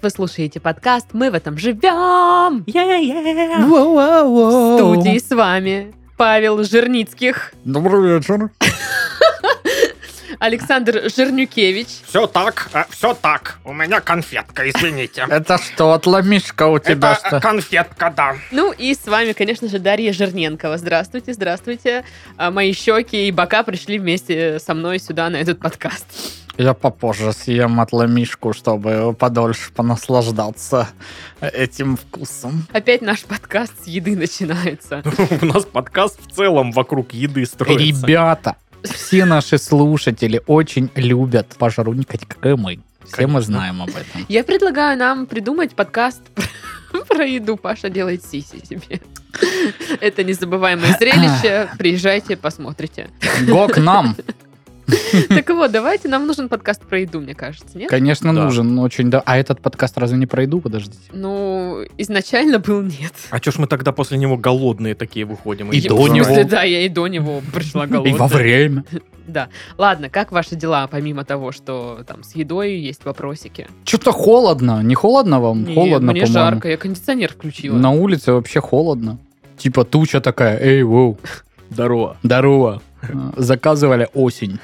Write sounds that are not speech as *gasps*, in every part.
привет! Вы слушаете подкаст «Мы в этом живем!» Yeah, В студии с вами Павел Жирницких, Добрый вечер. *laughs* Александр Жирнюкевич, Все так, э, все так. У меня конфетка, извините. Это что, отломишка у тебя Это э, что? конфетка, да. ну и с вами, конечно же, Дарья Жирненкова. Здравствуйте, здравствуйте. А, Мои щеки и бока пришли вместе со мной сюда на этот подкаст. Я попозже съем отломишку, чтобы подольше понаслаждаться этим вкусом. Опять наш подкаст с еды начинается. *laughs* У нас подкаст в целом вокруг еды строится. Ребята, все наши слушатели очень любят пожрунькать, как и мы. Все мы знаем об этом. Я предлагаю нам придумать подкаст про- *laughs* про еду. Паша делает сиси себе. Это незабываемое *laughs* зрелище. Приезжайте, посмотрите. Го к нам. *laughs* Так вот, давайте, нам нужен подкаст про еду, мне кажется, нет? Конечно, Да. нужен очень. Да. А этот подкаст разве не пройду? Подождите. Ну, изначально был нет. А чё ж мы тогда после него голодные такие выходим? И Я- до смысле, него. да, я и до него пришла *laughs* И голодная. во время. *laughs* Да. Ладно, как ваши дела, помимо того, что там с едой есть вопросики? Что-то холодно. Не холодно вам? Не, холодно, мне жарко, я кондиционер включила. На улице вообще холодно. Типа туча такая, эй, воу, Здорово. здорово. Заказывали осень.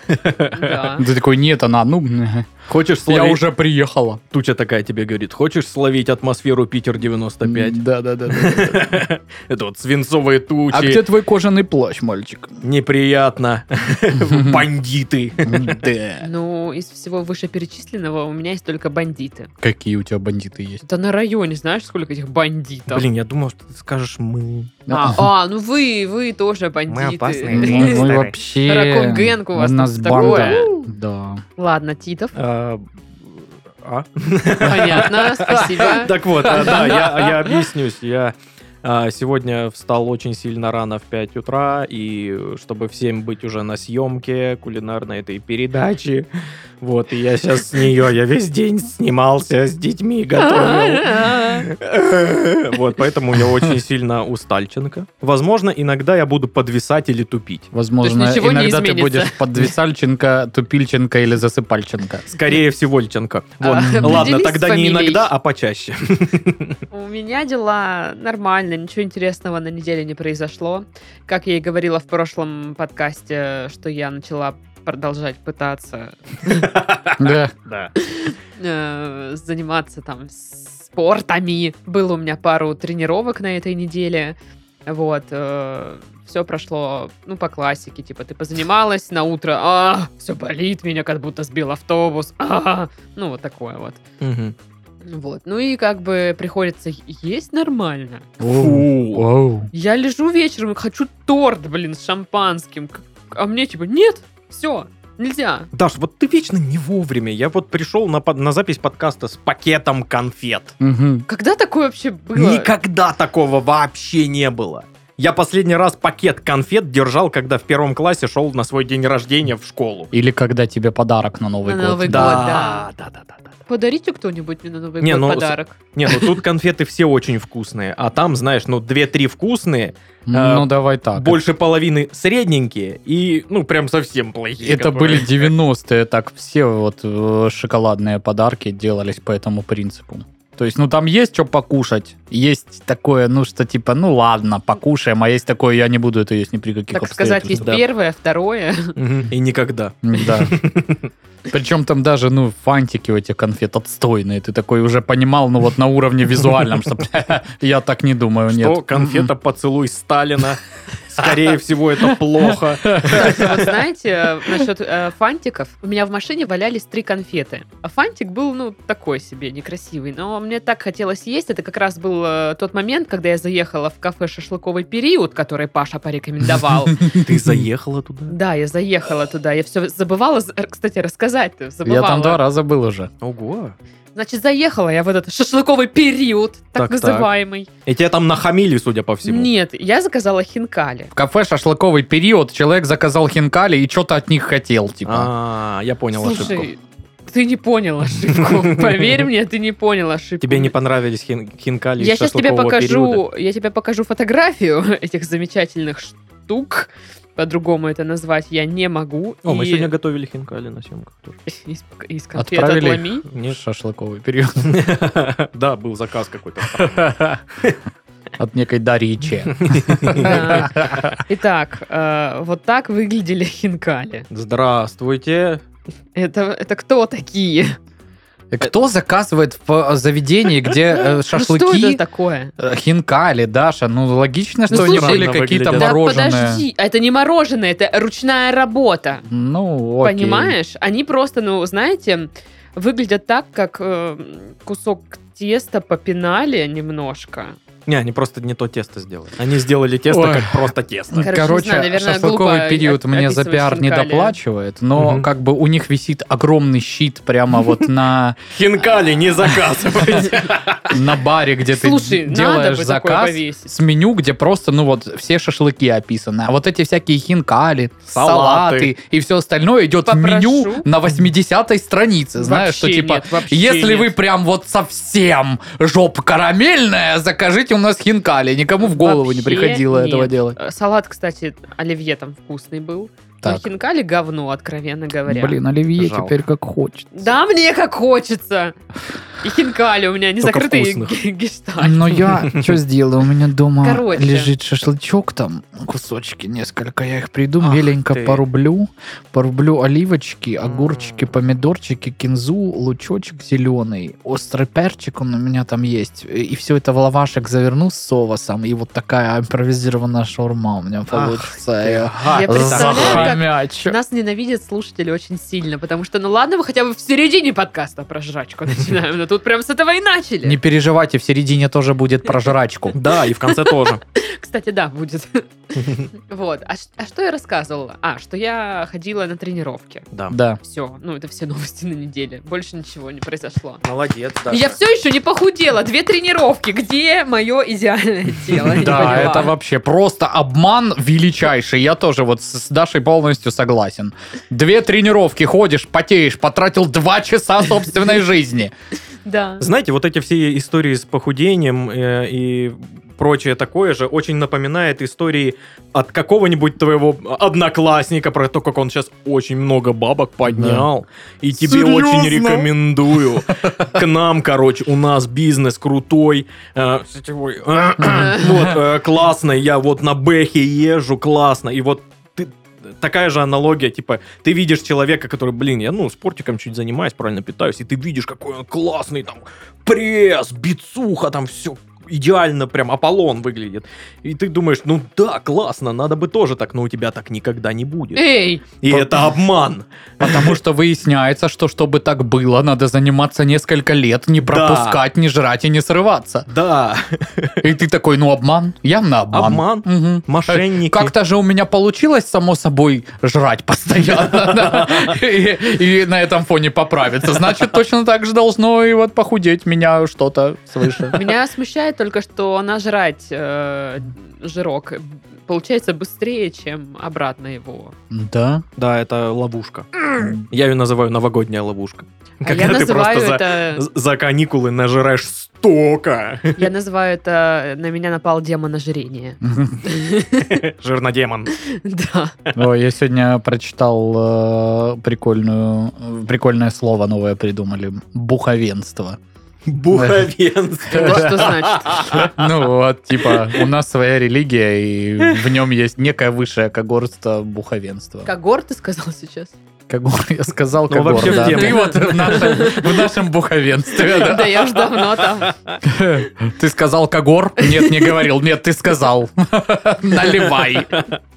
Да. Ты такой, нет, она, ну, Хочешь я словить... уже приехала. Туча такая тебе говорит. Хочешь словить атмосферу Питер 95? Да, да, да. *laughs* Это вот свинцовые тучи. А где твой кожаный плащ, мальчик? Неприятно. *laughs* Бандиты. Да. Ну, из всего вышеперечисленного у меня есть только бандиты. Какие у тебя бандиты есть? Это на районе, знаешь, сколько этих бандитов? Блин, я думал, что ты скажешь мы. А, а, *laughs* ну вы, вы тоже бандиты. опасные Ну, мы вообще... Ракун Гэнг у вас нас такое. Да. Ладно, Титов. А, а? Понятно, спасибо. *laughs* Так вот, а, да, я, я объяснюсь. Я а, сегодня встал очень сильно рано в 5 утра, и чтобы в 7 быть уже на съемке кулинарной этой передачи. Вот, и я сейчас с нее, я весь день снимался с детьми, готовил. *laughs* Вот, поэтому я очень сильно устальченко. Возможно, иногда я буду подвисать или тупить. Возможно, иногда ты будешь подвисальченко, тупильченко или засыпальченко. Скорее всего, Личенко. Вот. А, Ладно, тогда не иногда, а почаще. *laughs* У меня дела нормально, ничего интересного на неделе не произошло. Как я и говорила в прошлом подкасте, что я начала продолжать пытаться Да. Да. э, заниматься там спортами. Было у меня пару тренировок на этой неделе. Вот, все прошло, ну, по классике, типа, ты позанималась на утро, а, все болит, меня как будто сбил автобус, а, ну, вот такое вот. Вот, ну и как бы приходится есть нормально. Фу. Оу. Я лежу вечером и хочу торт, блин, с шампанским. А мне типа, нет, все, нельзя. Даш, вот ты вечно не вовремя. Я вот пришел на, на запись подкаста с пакетом конфет. Мгм. Когда такое вообще было? Никогда такого вообще не было. Я последний раз пакет конфет держал, когда в первом классе шел на свой день рождения в школу. Или когда тебе подарок на Новый На год. Новый да, год, да. да, да, да, да. Подарите кто-нибудь мне на Новый Не, год ну, с- подарок. Не, ну тут конфеты все очень вкусные, а там, знаешь, ну 2-3 вкусные, Ну, А, давай так. больше половины средненькие и, ну, прям совсем плохие. Это которые- были 90-е, так все вот э, шоколадные подарки делались по этому принципу. То есть, ну там есть что покушать, есть такое, ну что типа, ну ладно, покушаем, а есть такое, я не буду это есть ни при каких Так сказать, есть обстоятельствах. первое, второе. И никогда. Да. *laughs* Причем там даже, ну, фантики у этих конфет отстойные. Ты такой уже понимал, ну вот на уровне визуальном, что *laughs* «Бля, я так не думаю, Что нет. конфета поцелуй Сталина. *laughs* Скорее *laughs* всего, это плохо. Кстати, вот знаете, насчет э, фантиков, у меня в машине валялись три конфеты. А фантик был, ну, такой себе, некрасивый. Но мне так хотелось есть. Это как раз был э, тот момент, когда я заехала в кафе «Шашлыковый период», который Паша порекомендовал. *laughs* Ты заехала туда? Да, я заехала туда. Я все забывала, з- кстати, рассказать-то. Я там два раза был уже. Ого. Значит, заехала я в этот шашлыковый период, так, Так, так. называемый. И тебя там нахамили, судя по всему. Нет, я заказала хинкали. В кафе шашлыковый период человек заказал хинкали и что-то от них хотел, типа. А, я понял ошибку. Слушай, ты не понял ошибку. *laughs* Поверь мне, ты не понял ошибку. Тебе не понравились хин- хинкали Я сейчас тебе покажу, периода? я тебе покажу фотографию *laughs* этих замечательных штук. По-другому это назвать я не могу. О, мы И сегодня готовили хинкали на съемках тоже. *laughs* из, из конфет Отправили отломи. Нет. шашлыковый период *laughs* Да, был заказ какой-то. *laughs* от некой Дарьи Че. Итак, э, вот так выглядели хинкали. Здравствуйте. Это, это кто такие? Кто заказывает в заведении, где э, Ну что шашлыки, это такое? э, хинкали, Даша? Ну, логично, что Ну, они слушай, были какие-то мороженые. подожди, это не мороженое, это ручная работа. Ну, окей. Понимаешь? Они просто, ну, знаете, выглядят так, как э, кусок теста попинали немножко. Не, они просто не то тесто сделали. Они сделали тесто Ой. как просто тесто. Короче, Короче, не знаю, наверное, шашлыковый период мне за пиар не хинкали. доплачивает, но Мгм. как бы у них висит огромный щит прямо вот на, Хинкали не заказывайте. *laughs* на баре, где ты делаешь заказ с меню, где просто, ну вот, все шашлыки описаны. А вот эти всякие хинкали, Салаты. и все остальное идет в меню на 80-й странице. Знаешь, что типа, если вы прям вот совсем жопа карамельная, закажите у нас хинкали. Никому в голову не Вообще приходило этого нет. делать. Э, Салат, кстати, оливье там вкусный был. Так. хинкали говно, откровенно говоря. Блин, оливье Жалко. теперь как хочет. Да, мне как хочется. И хинкали у меня не Только закрытые вкусных. ге- гештальт. Но я что *laughs* сделаю? У меня дома Короче. лежит шашлычок там, кусочки несколько. Я их приду, Ах меленько ты. порублю. Порублю оливочки, огурчики, помидорчики, кинзу, лучочек зеленый. Острый перчик он у меня там есть. И все это в лавашек заверну с соусом. И вот такая импровизированная шаурма у меня получится. Я Я представляю, как. Нас ненавидят слушатели очень сильно, потому что, ну ладно, мы хотя бы в середине подкаста про жрачку *laughs* начинаем, но тут прям с этого и начали. Не переживайте, в середине тоже будет про жрачку. Да, и в конце тоже. Кстати, да, будет. *laughs* Вот. А, а что я рассказывала? А, что я ходила на тренировки. Да. Да. Все, ну это все *laughs* новости на неделе. Больше ничего не произошло. Молодец, да. Я все еще не похудела. Две тренировки. Где мое идеальное *laughs* тело? Да, это вообще просто обман величайший. Я тоже вот с с Дашей полностью согласен. Две тренировки ходишь, потеешь, потратил два часа собственной жизни. Да. Знаете, вот эти все истории с похудением э, и прочее такое же очень напоминает истории от какого-нибудь твоего одноклассника про то, как он сейчас очень много бабок поднял. И тебе Серьезно? очень рекомендую. К нам, короче, у нас бизнес крутой. э, сетевой. *clears throat* Вот, э, классный. Я вот на Бэхе езжу, классно. И вот такая же аналогия, типа, ты видишь человека, который, блин, я, ну, спортиком чуть занимаюсь, правильно питаюсь, и ты видишь, какой он классный, там, пресс, бицуха, там, все идеально, прям Аполлон выглядит. И ты думаешь, ну да, классно, надо бы тоже так, но у тебя так никогда не будет. Эй, И это обман. *laughs* Потому что выясняется, что чтобы так было, надо заниматься несколько лет, не пропускать, не жрать и не срываться. Да, И ты такой, ну обман, явно обман. Обман. Мгм. мошенники. Как-то же у меня получилось, само собой, жрать постоянно. *laughs* *laughs* и на этом фоне поправиться. Значит, точно так же должно и вот похудеть меня что-то свыше. меня смущает только, что нажрать э, жирок получается быстрее, чем обратно его. Да. Да, это ловушка. Я ее называю новогодняя ловушка. А я называю за, это... за каникулы нажираешь столько. Я называю это «На меня напал демон ожирения». *laughs* Жирнодемон. Да. Ой, я сегодня прочитал э, прикольную, прикольное слово новое придумали. Буховенство. Буховенство. Что значит? Ну вот, типа, у нас своя религия, и в нем есть некая высшая когорта буховенства. Когор ты сказал сейчас? Когор, я сказал Ну, когор, вообще да. Ты вот в нашем, в нашем буховенстве, да. Да я уж давно там. *laughs* Ты сказал когор? Нет, не говорил. Нет, ты сказал. *laughs* Наливай.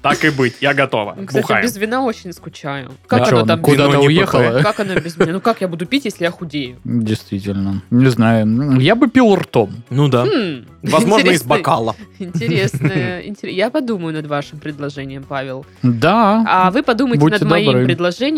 Так и быть, я готова. Кстати, Бухаем. без вина очень скучаю. А Как чё, оно ну, там без Куда-то уехала? Как оно без меня? Ну как я буду пить, если я худею? Действительно. Не знаю. Я бы пил ртом. Ну да. Хм, Возможно, из бокала. Интересно. интерес- Я подумаю над вашим предложением, Павел. Да. А вы подумайте Будьте над моим добры.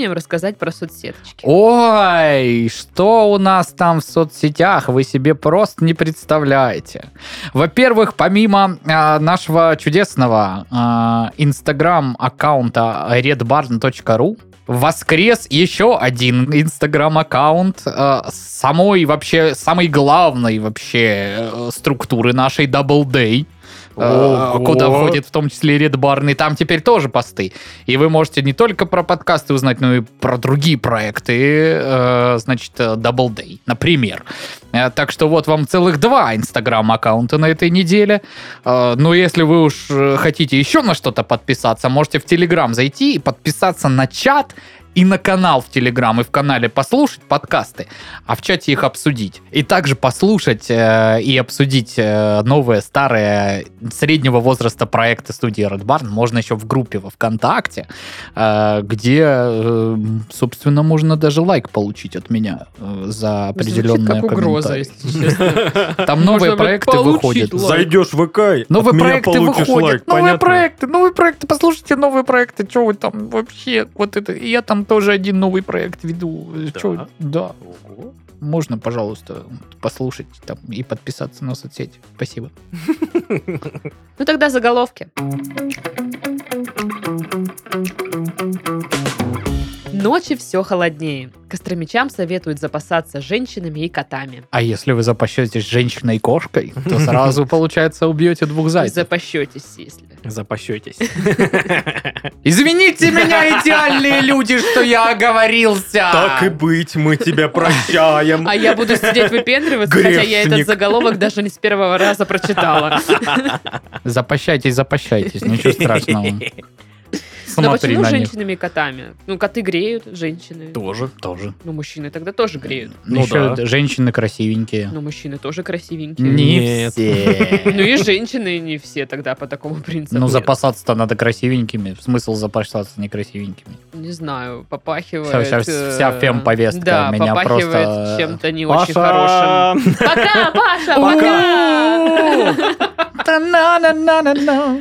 Предложением рассказать про соцсеточки. Ой, что у нас там в соцсетях, вы себе просто не представляете. Во-первых, помимо а, нашего чудесного а, инстаграм-аккаунта redbarn.ru, воскрес еще один инстаграм-аккаунт а, самой вообще, самой главной вообще э, структуры нашей Double Day. Э, Ого. куда входит в том числе Barn, и там теперь тоже посты. И вы можете не только про подкасты узнать, но и про другие проекты, э, значит, э, Double Day, например. Э, Так что вот вам целых два инстаграм-аккаунта на этой неделе. Но если вы уж хотите еще на что-то подписаться, можете в Телеграм зайти и подписаться на чат и на канал в Телеграм, и в канале послушать подкасты, а в чате их обсудить. И также послушать э, и обсудить э, новые, старые, среднего возраста проекты студии Red Barn. Можно еще в группе во ВКонтакте, э, где, э, собственно, можно даже лайк получить от меня э, за определенные Звучит как угроза, если честно. *laughs* Там новые проекты выходят. Зайдешь в ВК, Новые проекты выходят, новые проекты, новые проекты, послушайте новые проекты, что вы там вообще, вот это, и я там тоже один новый проект веду, Да? Чё, да, Ого. можно, пожалуйста, послушать там и подписаться на соцсети, спасибо. Ну тогда заголовки. Ночи все холоднее. Костромичам советуют запасаться женщинами и котами. А если вы запасетесь женщиной и кошкой, то *laughs* сразу, получается, убьете двух зайцев. Запащетесь, если. Запощетесь. *laughs* Извините меня, идеальные люди, что я оговорился. Так и быть, мы тебя прощаем. А я буду сидеть выпендриваться, хотя я этот заголовок даже не с первого раза прочитала. *laughs* Запащайтесь, запащайтесь, ничего страшного. Но Смотри почему на них. женщинами и котами? Ну, коты греют, женщины. Тоже. Тоже. Ну, мужчины тогда тоже греют. Ну Еще да. женщины красивенькие. Но мужчины тоже красивенькие. Не Нет. все. Ну и женщины не все тогда по такому принципу. Ну, запасаться-то надо красивенькими. Смысл запасаться некрасивенькими. Не знаю, попахивает... Вся, вся, э, вся фем-повестка да, меня попахивает просто... чем-то не очень Паша! хорошим. *laughs* Пока, Паша, пока!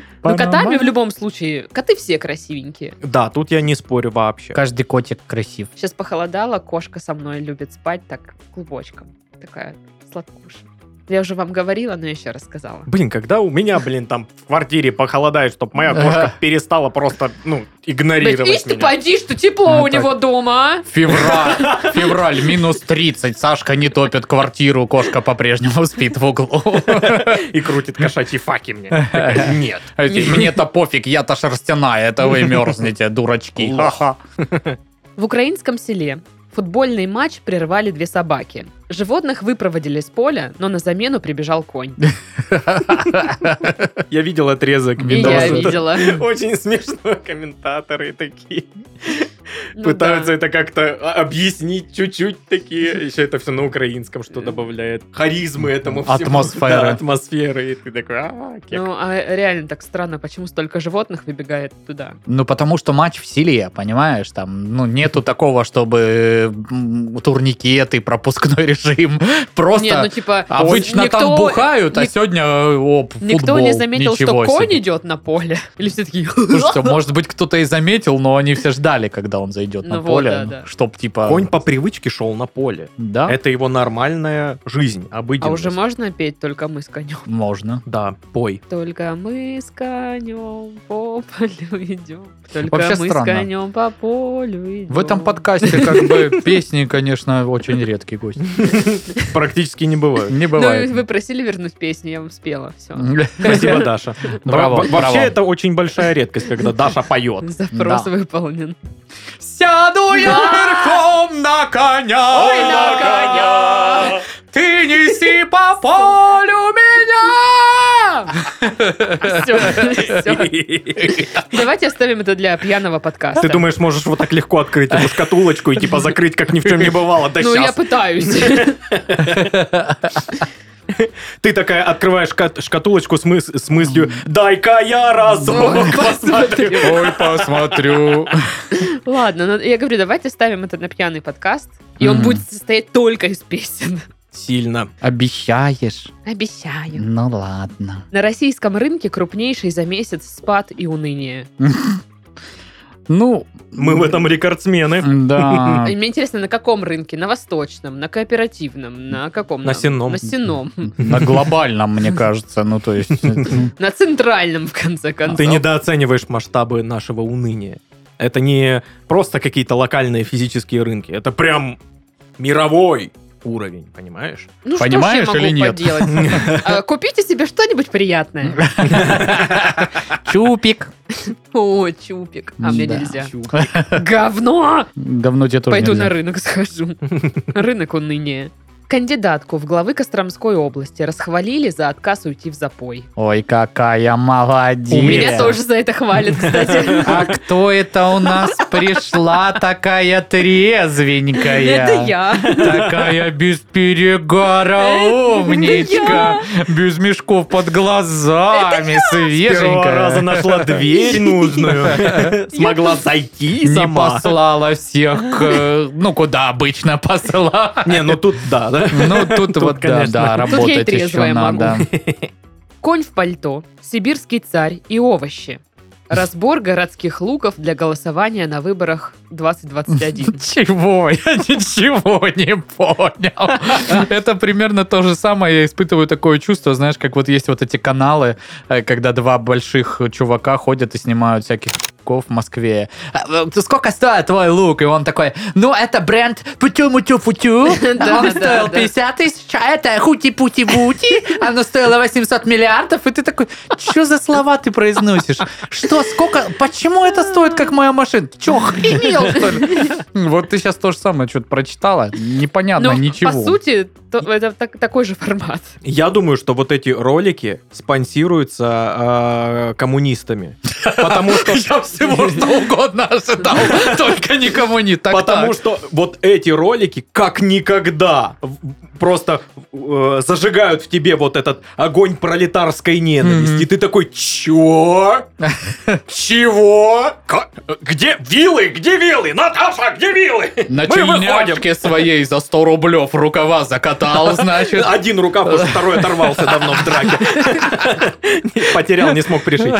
*laughs* Ну, котами в любом случае, коты все красивенькие. Да, тут я не спорю вообще. Каждый котик красив. Сейчас похолодало, кошка со мной любит спать так клубочком. Такая сладкуша. Я уже вам говорила, но еще рассказала. Блин, когда у меня, блин, там в квартире похолодает, чтобы моя кошка перестала просто, ну, игнорировать Ишь ты, меня. поди, что тепло Ну, у так. него дома, а? Февраль, *laughs* февраль, минус 30. Сашка не топит квартиру, кошка по-прежнему спит в углу. И крутит кошачьи факи мне. Такая, Нет. Мне-то пофиг, я-то шерстяная, это вы мерзнете, дурачки. Ха-ха. В украинском селе футбольный матч прервали две собаки. Животных выпроводили с поля, но на замену прибежал конь. *laughs* Я видел отрезок я видела. *laughs* Очень смешно, комментаторы такие. Ну Пытаются да. это как-то объяснить чуть-чуть такие. *laughs* Еще это все на украинском, что добавляет харизмы этому всему. Атмосферы. *laughs* Да, атмосферы. И ты такой, а, кек. Ну, а реально так странно, почему столько животных выбегает туда. Ну, потому что матч в селе, понимаешь, там, ну, нету такого, чтобы турникеты, пропускной *laughs* режим, просто... Ну типа, Обычно никто- там бухают, а сегодня оп, Никто футбол, не заметил, ничего что конь идет на поле. Или все такие... Слушайте, может быть, кто-то и заметил, но они все ждали, когда он зайдет Ну на вот, поле, да, да. чтоб типа... Конь по привычке шел на поле. Да, Это его нормальная жизнь, А обыденность. уже можно петь «Только мы с конем»? можно. Да, пой. Только мы с конем по полю идем. Только Вообще мы странно. с конем по полю идем. В этом подкасте как бы *laughs* песни, конечно, очень редкий гость. *laughs* Практически не бывает. Не Ну, бывает. вы просили вернуть песню, я вам спела. Все. *laughs* Спасибо, Даша. Браво, Во- Вообще, это очень большая редкость, когда Даша поет. Запрос выполнен. Сяду я верхом на коня. Ой, на коня. Ты неси по полю меня. Все, Давайте оставим это для пьяного подкаста. Ты думаешь, можешь вот так легко открыть эту шкатулочку и типа закрыть, как ни в чем не бывало? Да Ну, я пытаюсь. Ты такая открываешь шка- шкатулочку с, мыс- с мыслью «Дай-ка я разок посмотрю». Ой, посмотрю. Ладно, ну, я говорю, давайте ставим это на пьяный подкаст, и он будет состоять только из песен. Сильно. Обещаешь? Обещаю. Ну ладно. На российском рынке крупнейший за месяц спад и уныние. *laughs* Ну, Мы в этом рекордсмены. да. И *laughs* Мне интересно, на каком рынке? На восточном, на кооперативном, на каком? На сенном. На сенном. На глобальном, мне кажется. Ну, то есть... *laughs* На центральном, в конце концов. Ты недооцениваешь масштабы нашего уныния. Это не просто какие-то локальные физические рынки. Это прям мировой уровень, понимаешь? Ну Понимаешь что ж я или нет? поделать? *laughs* А, Купите себе что-нибудь приятное. *laughs* Чупик. О, чупик. А мне нельзя. Говно! Давно тебе тоже Пойду на рынок схожу. *laughs* Рынок уныние. Кандидатку в главы Костромской области расхвалили за отказ уйти в запой. Ой, какая молодец. У меня тоже за это хвалят, кстати. *laughs* А кто это у нас пришла такая трезвенькая? Это я. Такая без перегара умничка. Без мешков под глазами, С первого раза свеженькая. нашла дверь нужную, *laughs* смогла зайти Не сама. послала всех, к- ну, куда обычно посылала. Не, ну тут да, да? Ну, тут вот, да, конечно. да, работать еще надо. Конь в пальто, сибирский царь и овощи. Разбор городских луков для голосования на выборах 2021. Чего? Я ничего не понял. Это примерно то же самое. Я испытываю такое чувство, знаешь, как вот есть вот эти каналы, э, когда два больших чувака ходят и снимают всяких в Москве. «А, э, Сколько стоит твой лук? И он такой, ну, это бренд путю-мутю-футю. *laughs* Да, Он стоил да. 50 тысяч, а это хути-пути-бути. *laughs* Оно стоило 800 миллиардов. И ты такой, что за слова ты произносишь? Что, сколько, почему это стоит, как моя машина? Ты Че, охренел, что ли? *laughs* Вот ты сейчас то же самое что-то прочитала. Непонятно Ну, ничего. по сути, то- это так- такой же формат. Я думаю, что вот эти ролики спонсируются э, коммунистами. Потому что Я всего что угодно ожидал, *laughs* только никому не так. Потому что вот эти ролики как никогда просто э, зажигают в тебе вот этот огонь пролетарской ненависти. И ты такой, чё? *laughs* Чего? Где вилы? Где вилы? Наташа, где вилы? На тельняшке своей за 100 рублев рукава закатал, значит. Один рукав, уже второй оторвался давно в драке. Потерял, не смог пришить.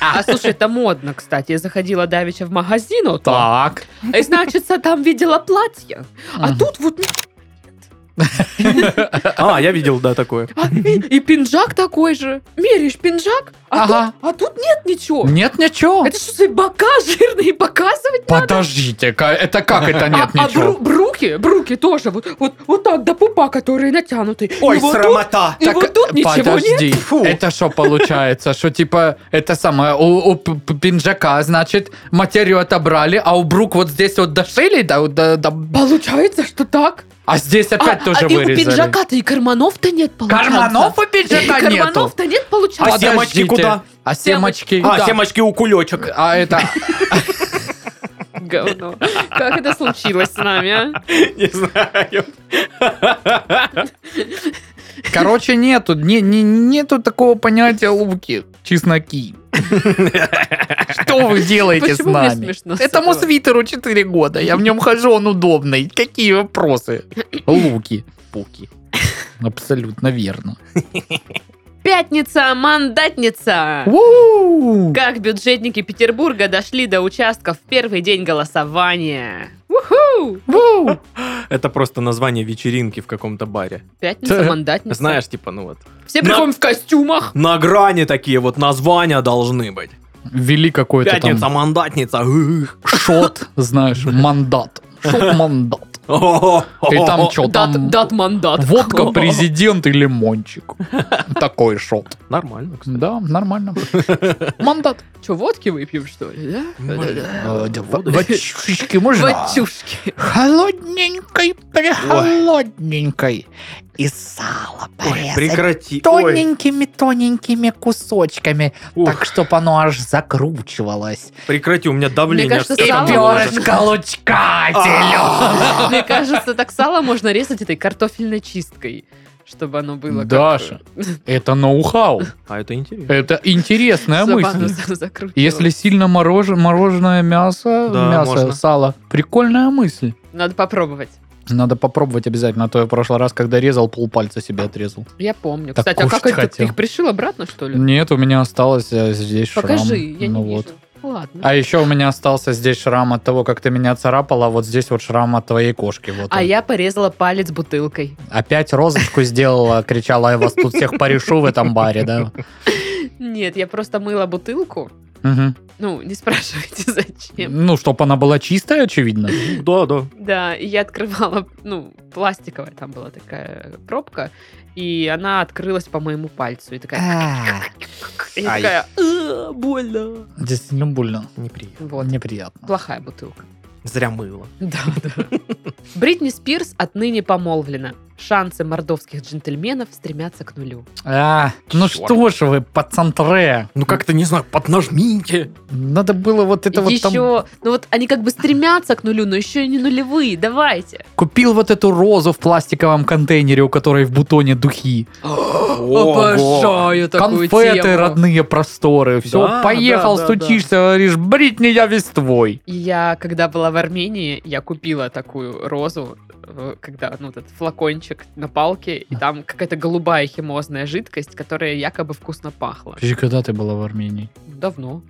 А слушай, это модно, кстати. Я заходила давеча в магазин, Так. и значит, там видела платье. А тут вот А, я видел, да, такое. а, и, пинжак такой же. Меряешь пинжак, а, тут, а тут нет ничего. Нет ничего. Это что, свои бока *laughs* жирные показывать надо? Подождите, это как это нет а, а ничего? бру- бруки, бруки тоже вот, вот, вот так до пупа, которые натянуты. Ой, срамота! И вот тут ничего нет. это что получается? Что типа, это самое, у, пинжака, значит, материю отобрали, а у брук вот здесь вот дошили, да, Получается, что так. А здесь опять а, тоже а и у вырезали. пинжака-то и карманов-то нет, получается. Карманов у И пинжака нету. карманов-то нет, получается. А семочки куда? А семочки? А, семочки у кулечек. А это... Говно. Как это случилось с нами, а? Не знаю. Короче, нету, не, не, нету такого понятия луки, чесноки. Что вы делаете с Почему нами? с Этому этого? свитеру 4 года, я в нем хожу, он удобный. Какие вопросы? Луки. Пуки. Абсолютно верно. Пятница, мандатница! Как бюджетники Петербурга дошли до участка в первый день голосования? *laughs* Это просто название вечеринки в каком-то баре. Пятница, Да. мандатница. Знаешь, типа, ну вот. Все приходим в костюмах. На грани такие вот названия должны быть. Ввели какой-то Пятница, там мандатница. ых. *laughs* шот, знаешь, мандат. Шот-мандат. И там что, там дат мандат. водка, президент и лимончик. Такой шот. Нормально, кстати. Да, нормально. Мандат. Че, водки выпьем, что ли, да? Да, в- Водички можно? Ватюшки. Холодненькой, прихолодненькой. И сало Ой, порезать прекрати. Ой. тоненькими-тоненькими кусочками, Ух, так, чтобы оно аж закручивалось. прекрати, у меня давление Мне кажется, сало уже. Перышко лучка, зелёное. Мне кажется, так сало можно резать этой картофельной чисткой, чтобы оно было как- Даша, Это ноу-хау. А это интересно. Это интересная мысль. Если сильно морож- мороженое мясо, Да, мясо, можно. сало, прикольная мысль. Надо попробовать. Надо попробовать обязательно, а то я в прошлый раз, когда резал, полпальца себе отрезал. Я помню. Так Кстати, а как это? Ты их пришил обратно, что ли? Нет, у меня осталось э, здесь Покажи, шрам. я не Ну вижу. вот. Ладно. А еще у меня остался здесь шрам от того, как ты меня царапала, вот здесь вот шрам от твоей кошки. Вот А он. я порезала палец бутылкой. Опять розочку сделала, *laughs* кричала, я вас тут всех порешу в этом баре, да? Нет, я просто мыла бутылку, Мгм. Ну, не спрашивайте, *laughs* зачем. Ну, чтобы она была чистая, очевидно. *laughs* Да, да. Да, и я открывала, ну, пластиковая там была такая пробка, и она открылась по моему пальцу. И такая... *laughs* И я Ай. такая, «А, больно. Действительно больно. Неприятно. Вот, Неприятно. плохая бутылка. Зря мыло. Да, да. Бритни Спирс отныне помолвлена. Шансы мордовских джентльменов стремятся к нулю. А, ну Чёрт. что ж вы, пацантре. Ну как-то, не знаю, поднажмите. Надо было вот это вот еще, там... ну вот они как бы стремятся к нулю, но еще и не нулевые. Давайте. Купил вот эту розу в пластиковом контейнере, у которой в бутоне духи. Обожаю такую Конфеты, тему. родные просторы. Все, Да, поехал, да, да, стучишься, говоришь, Бритни, я весь твой. Я, когда была в Армении, я купила такую розу, э, когда, ну, этот флакончик на палке, и там какая-то голубая химозная жидкость, которая якобы вкусно пахла. Подожди, когда ты была в Армении? Давно.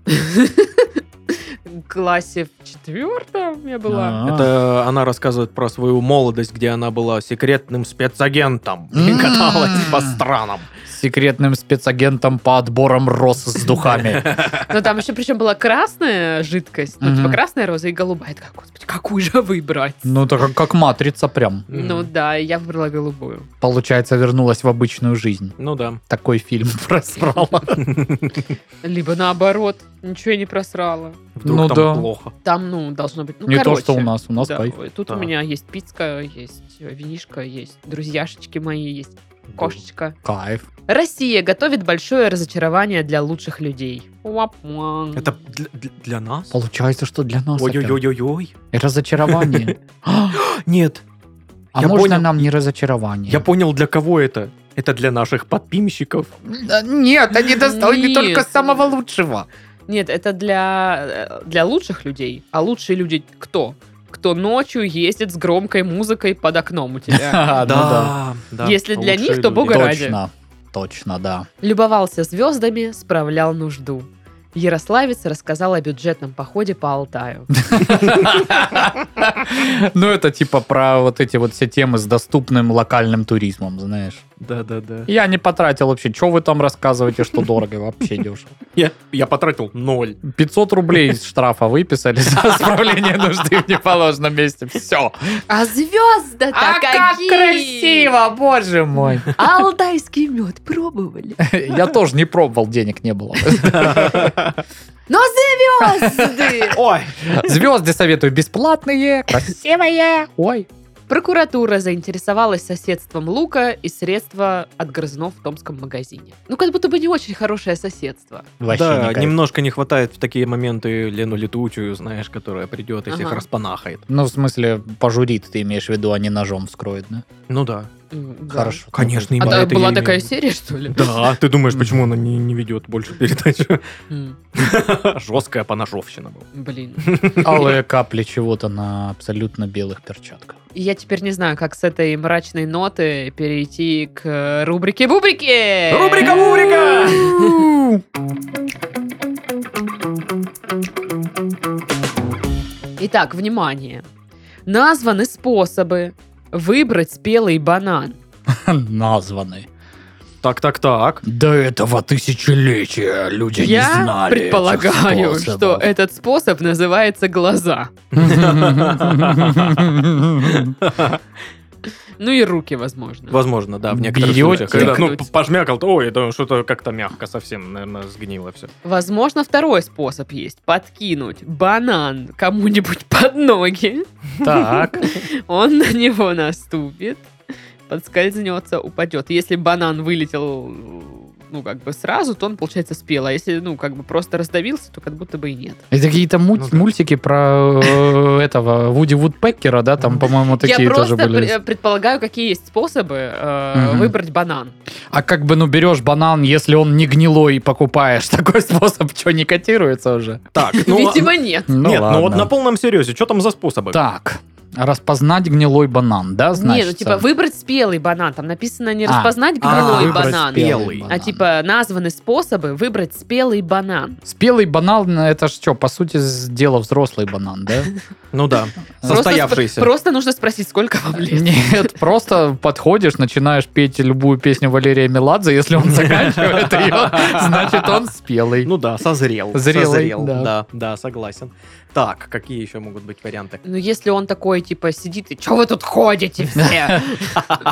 В классе в четвертом я была. А. Это она рассказывает про свою молодость, где она была секретным спецагентом и каталась по странам. Секретным спецагентом по отборам роз с духами. *laughs* Но там еще причем была красная жидкость, ну, типа красная роза и голубая. Я господи, какую же выбрать? Ну, это как, как матрица прям. Ну да, я выбрала голубую. Получается, вернулась в обычную жизнь. Ну да. Такой фильм *laughs* просрала. *laughs* Либо наоборот, ничего я не просрала. Вдруг Ну там да. плохо. Там, ну, должно быть... Ну, Не то, короче. что у нас. У нас Да, кайф. Тут Да. у меня есть пицка, есть винишка, есть друзьяшечки мои, есть кошечка. Кайф. Россия готовит большое разочарование для лучших людей. Это для, для- нас? Получается, что для нас. Ой-ой-ой-ой. Разочарование. *gasps* *gasps* Нет, а Я можно понял. нам не разочарование? я понял, для кого это. Это для наших подпимщиков. Нет, они достойны только самого лучшего. Нет, это для, э, для лучших людей. А лучшие люди кто? Кто ночью ездит с громкой музыкой под окном у тебя. *laughs* Ну да. да. Если для них, то бога ради. Точно. Точно, да. Любовался звездами, справлял нужду. Ярославец рассказал о бюджетном походе по Алтаю. *laughs* Ну, это типа про вот эти вот все темы с доступным локальным туризмом, знаешь. Да-да-да. Я не потратил вообще. Что вы там рассказываете, что дорого? Вообще дешево. Я, я потратил ноль. 500 рублей из штрафа выписали за справление нужды в неположенном месте. Все. А звезды-то А как красиво, боже мой. Алтайский мед пробовали? Я тоже не пробовал, денег не было. Но звезды! Ой, Звезды советую бесплатные, красивые. Ой. Прокуратура заинтересовалась соседством лука и средства от грызунов в томском магазине. Ну, как будто бы не очень хорошее соседство. Вообще да, не немножко не хватает в такие моменты Лену Летучую, знаешь, которая придет и всех Ага. распанахает. Ну, в смысле, пожурит, ты имеешь в виду, а не ножом вскроет, да? Ну да. Да. Хорошо. Конечно, А именно та- это была такая имею. серия, что ли? Да, ты думаешь, почему она не, не ведет больше передач? *laughs* Жесткая поножовщина была. Блин. *laughs* Алые капли чего-то на абсолютно белых перчатках. Я теперь не знаю, как с этой мрачной ноты перейти к рубрике Бубрики. Рубрика-бубрика! Итак, внимание. Названы способы выбрать спелый банан. *laughs* Названы. Так, так, так. До этого тысячелетия люди не Я знали этих предполагаю, что этот способ называется глаза. *laughs* *laughs* Ну и руки, возможно. Возможно, да, в некоторых Берете- случаях. Когда, ну, пожмякал, то, ой, это что-то как-то мягко совсем, наверное, сгнило все. Возможно, второй способ есть. Подкинуть банан кому-нибудь *laughs* под ноги. Так. *laughs* Он на него наступит, подскользнется, упадет. Если банан вылетел, ну, как бы сразу, то он, получается, спел. А если, ну, как бы просто раздавился, то как будто бы и нет. Это какие-то муль- Ну да. мультики про э, этого Вуди Вудпекера, да? Там, по-моему, такие Я тоже просто были. пр- предполагаю, какие есть способы э, выбрать банан. А как бы, ну, берешь банан, если он не гнилой, покупаешь. *laughs* Такой способ, что, не котируется уже? Так, *laughs* ну, Видимо, нет. Ну, нет, ну вот на полном серьезе, что там за способы? Так, Распознать гнилой банан, да, значит? Не, ну типа выбрать спелый банан. Там написано не А. распознать А, гнилой выбрать банан. спелый. А типа названы способы выбрать спелый банан. Спелый банан, это ж что, по сути, дело взрослый банан, да? Ну да, Просто состоявшийся. Просто нужно спросить, сколько вам лет. Нет, просто подходишь, начинаешь петь любую песню Валерия Меладзе, если он заканчивает ее, значит, он спелый. Ну да, созрел. Зрелый, созрел. да, да, согласен. Так, какие еще могут быть варианты? Ну, если он такой, типа, сидит и что вы тут ходите все?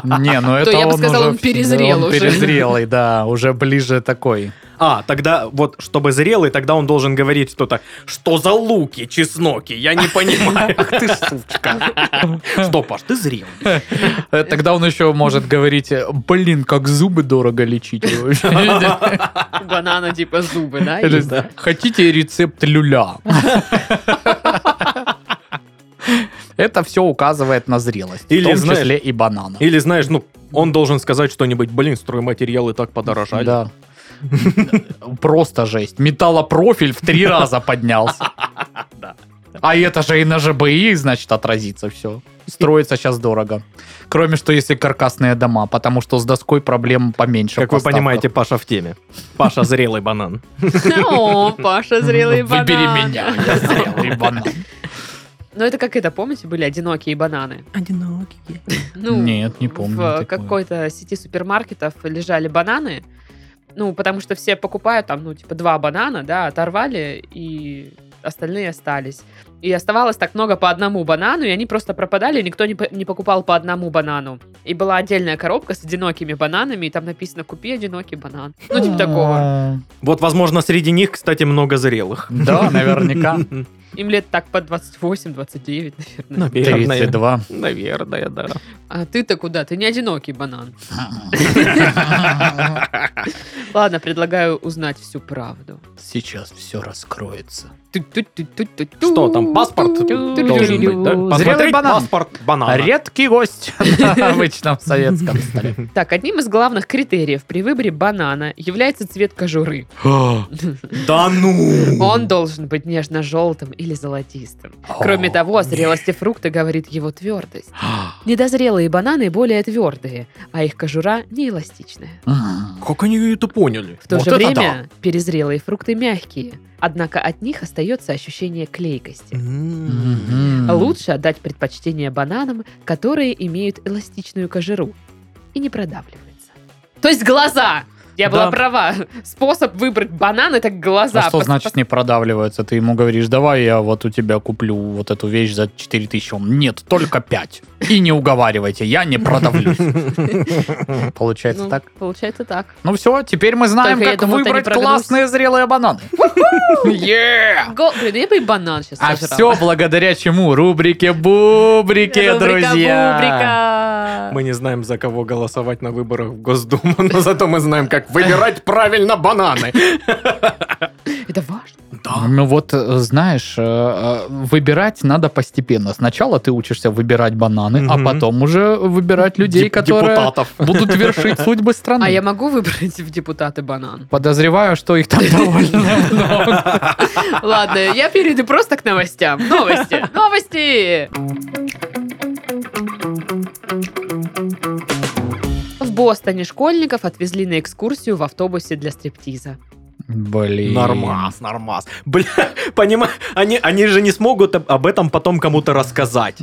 Не, ну это я бы он сказала, уже- он перезрел он уже. перезрелый, да, уже ближе такой. А, тогда вот, чтобы зрелый, тогда он должен говорить что-то, что за луки, чесноки, я не понимаю. Ах ты сучка. Что, Паш, ты зрелый. Э, Тогда он еще может говорить, э, блин, как зубы дорого лечить. Банана, типа, зубы, да? Хотите рецепт люля? Это все указывает на зрелость. Или, в том знаешь, числе и банана. Или, знаешь, ну, он должен сказать что-нибудь, блин, стройматериалы так подорожали. Да. Просто жесть. Металлопрофиль в три раза поднялся. А это же и на ЖБИ, значит, отразится все. Строится сейчас дорого. Кроме что, если каркасные дома, потому что с доской проблем поменьше. Как вы понимаете, Паша в теме. Паша зрелый банан. О, Паша, зрелый банан. Выбери меня, я зрелый банан. Ну, это как это, помните, были одинокие бананы? Одинокие. Ну, Нет, не помню В такое. какой-то сети супермаркетов лежали бананы. Ну, потому что все покупают там, ну, типа, два банана, да, оторвали, и остальные остались. И оставалось так много по одному банану, и они просто пропадали, и никто не, по- не покупал по одному банану. И была отдельная коробка с одинокими бананами, и там написано «Купи одинокий банан». Ну, типа такого. Вот, возможно, среди них, кстати, много зрелых. Да, наверняка. *laughs* Им лет так по 28-29, наверное. Наверное. 32. Наверное, да. А ты-то куда? Ты не одинокий банан. *laughs* Ладно, предлагаю узнать всю правду. Сейчас все раскроется. Что там, паспорт должен быть, да? Посмотреть банан. паспорт банана. Редкий гость *laughs* на обычном советском столе. Так, одним из главных критериев при выборе банана является цвет кожуры. *gasps* Да ну! Он должен быть нежно-желтым или золотистым. Кроме того, о зрелости фрукта говорит его твердость. *gasps* Недозрелые бананы более твердые, а их кожура неэластичная. Как они это поняли? В то Вот же время перезрелые фрукты мягкие, однако от них остается ощущение клейкости. да. М. Лучше отдать предпочтение бананам, которые имеют эластичную кожуру и не продавливаются. То есть глаза! Я была Да. права. Способ выбрать банан это глаза. А что Пос- значит не продавливается? Ты ему говоришь, давай я вот у тебя куплю вот эту вещь за 4000. Он, нет, только 5. И не уговаривайте, я не продавлюсь. *laughs* Получается Ну, так? Получается так. Ну все, теперь мы знаем, как выбрать классные зрелые бананы. *laughs* Yeah! Го- Блин, я бы и банан сейчас А все благодаря чему? Рубрике Бубрики, Рубрика, друзья. Мы не знаем, за кого голосовать на выборах в Госдуму, но зато мы знаем, как выбирать правильно бананы. Это важно. Ну вот, э, знаешь, э, э, выбирать надо постепенно. Сначала ты учишься выбирать бананы, а Мгм. потом уже выбирать людей, Деп- которые Депутатов. будут вершить судьбы страны. А я могу выбрать в депутаты банан? Подозреваю, что их там довольно много. Ладно, я перейду просто к новостям. Новости! Новости! В Бостоне школьников отвезли на экскурсию в автобусе для стриптиза. Блин. Нормас, нормас. Бля, *laughs* понимаешь, они, они же не смогут об- этом потом кому-то рассказать.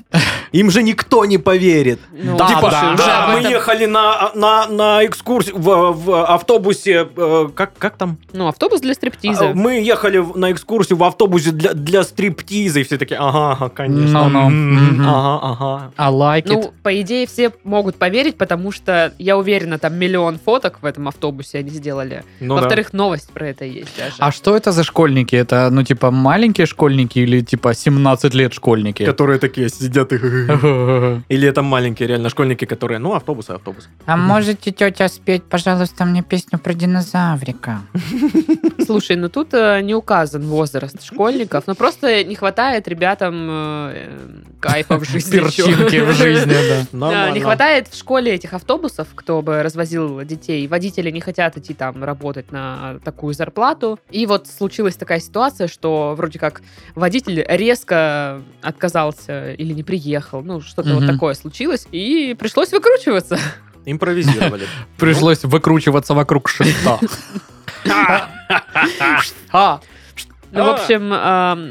Им же никто не поверит. Ну, Да, типа, да, да, мы этом- ехали на, на, на экскурсию в, в автобусе, э, как, как там? Ну, автобус для стриптиза. А, Мы ехали на экскурсию в автобусе для, для стриптиза, и все такие, ага, конечно. Ну-ну, м, мгм. Ага, ага. I like it. Ну, по идее, все могут поверить, потому что, я уверена, там миллион фоток в этом автобусе они сделали. Ну да. Во-вторых, новость про это есть даже. А что это за школьники? Это, ну, типа, маленькие школьники или, типа, 17 лет школьники? Которые такие сидят и... *laughs* Или это маленькие реально школьники, которые, ну, автобус и автобус. А можете, тетя, спеть, пожалуйста, мне песню про динозаврика? *laughs* Слушай, ну тут э, не указан возраст школьников, но просто не хватает ребятам э, э, кайфа в жизни. Перчинки в жизни, *laughs* да. Не хватает в школе этих автобусов, кто бы развозил детей. Водители не хотят идти там работать на такую зарплату. И вот случилась такая ситуация, что вроде как водитель резко отказался или не приехал. Ну, что-то вот Мгм. такое случилось. И пришлось выкручиваться. Импровизировали. Пришлось выкручиваться вокруг шеста. *laughs* А, Ну, в общем,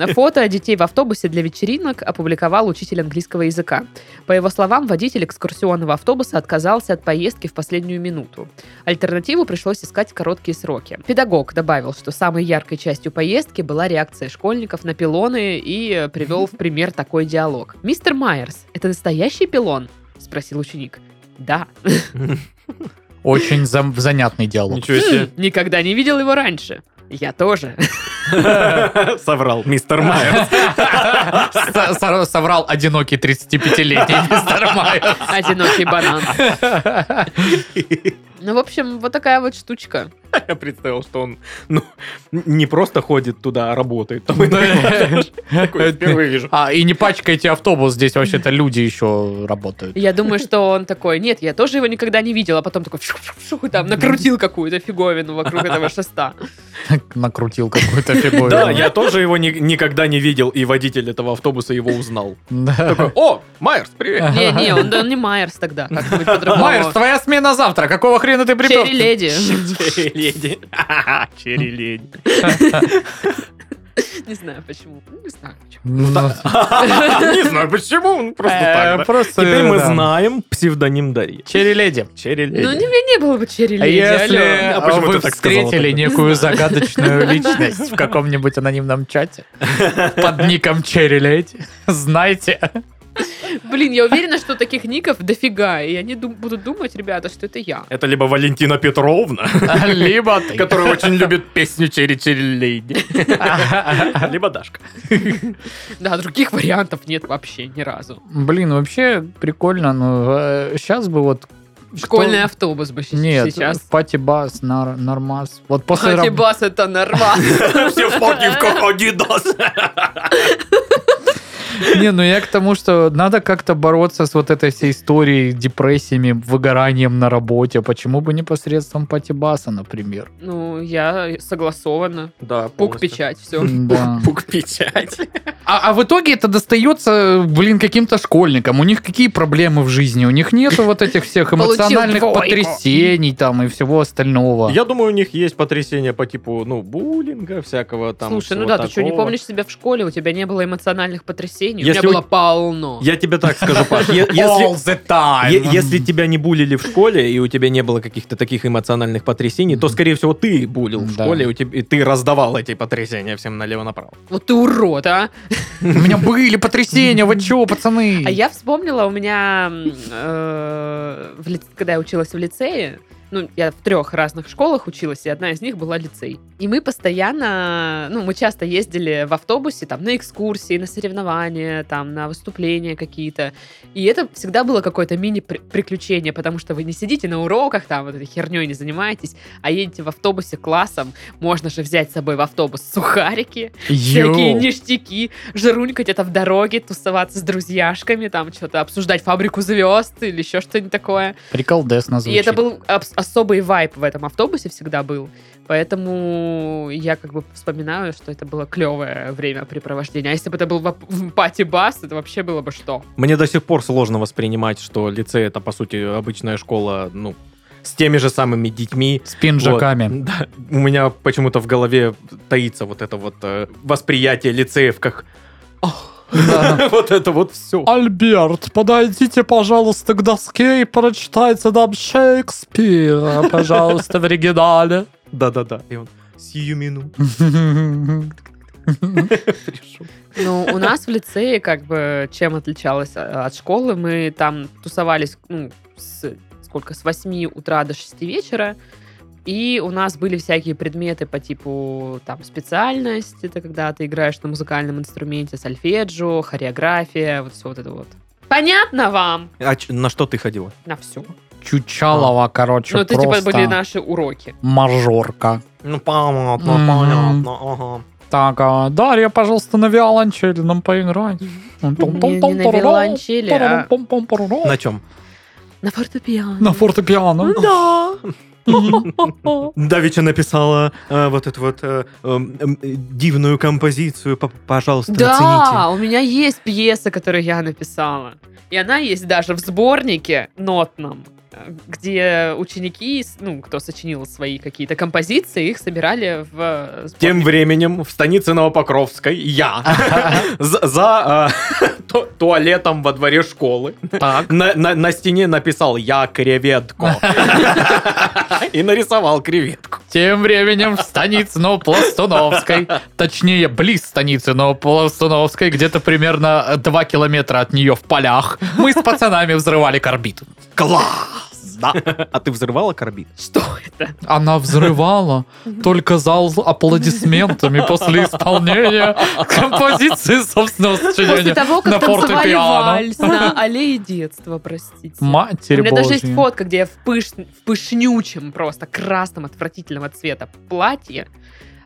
э, фото детей в автобусе для вечеринок опубликовал учитель английского языка. По его словам, водитель экскурсионного автобуса отказался от поездки в последнюю минуту. Альтернативу пришлось искать в короткие сроки. Педагог добавил, что самой яркой частью поездки была реакция школьников на пилоны и привел в пример такой диалог. «Мистер Майерс, это настоящий пилон?» – спросил ученик. «Да». Очень зам- занятный диалог. Ничего себе. Никогда не видел его раньше. Я тоже. *laughs* Соврал мистер Майерс. Соврал одинокий 35-летний мистер Майерс. Одинокий банан. *laughs* Ну, в общем, вот такая вот штучка. *laughs* Я представил, что он ну, не просто ходит туда, а работает. Там Такой, впервые вижу. А, и не пачкайте автобус, здесь вообще-то люди еще работают. Я думаю, что он такой, нет, я тоже его никогда не видел, а потом такой, там, накрутил какую-то фиговину вокруг этого шеста. *laughs* Накрутил какую-то фигуру. Да, я тоже его ни- никогда не видел, и водитель этого автобуса его узнал. Такой, о, Майерс, привет. Не-не, он, он не Майерс тогда. *laughs* Майерс, твоя смена завтра. Какого хрена ты припер? Черри леди. Черри леди. *laughs* Черри леди. *laughs* Не знаю почему. Ну, Не знаю почему. Ну, Не знаю почему, ну, просто э, так. Теперь мы знаем псевдоним Дарьи. Cherry lady. Cherry Ну, леди. не, не было бы черри А леди, Если алло. А почему вы встретили некую загадочную *laughs* личность в каком-нибудь анонимном чате под ником Cherry Lady, знайте, Блин, я уверена, что таких ников дофига, и они дум- будут думать, ребята, что это я. Это либо Валентина Петровна, *laughs* либо ты. которая очень любит песню Cherry Cherry Lady, *laughs* либо Дашка. *laughs* Да, других вариантов нет вообще ни разу. Блин, вообще прикольно, но сейчас бы вот... кто- Школьный автобус бы Нет, сейчас. пати-бас, нар- нормас. Вот после раб- Антибас это нормально. Все в спортивках Адидас. Не, ну я к тому, что надо как-то бороться с вот этой всей историей, депрессиями, выгоранием на работе. Почему бы не посредством пати-баса, например? Ну, я согласована. Да, Пук-печать, все. Да. *laughs* Пук-печать. А, а в итоге это достается, блин, каким-то школьникам. У них какие проблемы в жизни? У них нету вот этих всех *laughs* эмоциональных потрясений там и всего остального. Я думаю, у них есть потрясения по типу, ну, буллинга всякого там. Слушай, ну да, ты что, не помнишь себя в школе? У тебя не было эмоциональных потрясений? У Если меня у- было полно. Я тебе так скажу, Паш, если... the time. е- Если тебя не булили в школе, и у тебя не было каких-то таких эмоциональных потрясений, то, скорее всего, ты булил в Да. школе, и у тебя- и ты раздавал эти потрясения всем налево-направо. Вот ты урод, а! У меня были потрясения, вы чё, пацаны? А я вспомнила, у меня, э, когда я училась в лицее, ну, я в трех разных школах училась, и одна из них была лицей. И мы постоянно, ну, мы часто ездили в автобусе, там, на экскурсии, на соревнования, там, на выступления какие-то. И это всегда было какое-то мини-приключение, потому что вы не сидите на уроках, там, вот этой херней не занимаетесь, а едете в автобусе классом. Можно же взять с собой в автобус сухарики, всякие Йоу. ништяки, жрунькать это в дороге, тусоваться с друзьяшками, там что-то обсуждать фабрику звезд или еще что-нибудь такое. Приколдесно И звучит. это был абс- особый вайп в этом автобусе всегда был. Поэтому я как бы вспоминаю, что это было клевое времяпрепровождение. А если бы это был в пати-бас, это вообще было бы что? Мне до сих пор сложно воспринимать, что лицей это, по сути, обычная школа, ну, с теми же самыми детьми. С пинжаками. Вот. Да. У меня почему-то в голове таится вот это вот э, восприятие лицеев как. *laughs* вот это вот все. Альберт, подойдите, пожалуйста, к доске и прочитайте нам Шекспира, пожалуйста, в оригинале. Да-да-да. И он сию минуту. Ну, у нас в лицее, как бы, чем отличалось а, от школы, мы там тусовались, ну, с, сколько, с 8 утра до 6 вечера, и у нас были всякие предметы по типу, там, специальность, это когда ты играешь на музыкальном инструменте, сольфеджио, хореография, вот все вот это вот. Понятно вам? А ч- на что ты ходила? На все. Чучалова, короче, Ну, это типа просто были наши уроки. мажорка. Ну, понятно, Мгм. понятно, ага. Так, а, Дарья, пожалуйста, на виолончели нам поиграть. Не, не на виолончели, а На чем? на фортепиано. На фортепиано. Да. Давича написала э, вот эту вот э, эм, эм, дивную композицию. Пожалуйста, Да, у меня есть пьеса, которую я написала. И она есть даже в сборнике нотном, где ученики, ну, кто сочинил свои какие-то композиции, их собирали в э, сборник. Тем временем в станице Новопокровской я *laughs* за, э, *laughs* ту- туалетом во дворе школы на стене написал «Я креветку» *laughs* и нарисовал креветку. Тем временем в станице Новопластуновской, точнее, близ станицы Новопластуновской, где-то примерно 2 километра от нее в полях, мы с пацанами взрывали корбит. Класс! Да. А ты взрывала карбид? Что это? Она взрывала только зал аплодисментами после исполнения композиции собственного После сочинения того, как на танцевали вальс на аллее детства, простите. У Матерь меня даже есть фотка, где я в, пыш- в пышнючем, просто красном отвратительного цвета платье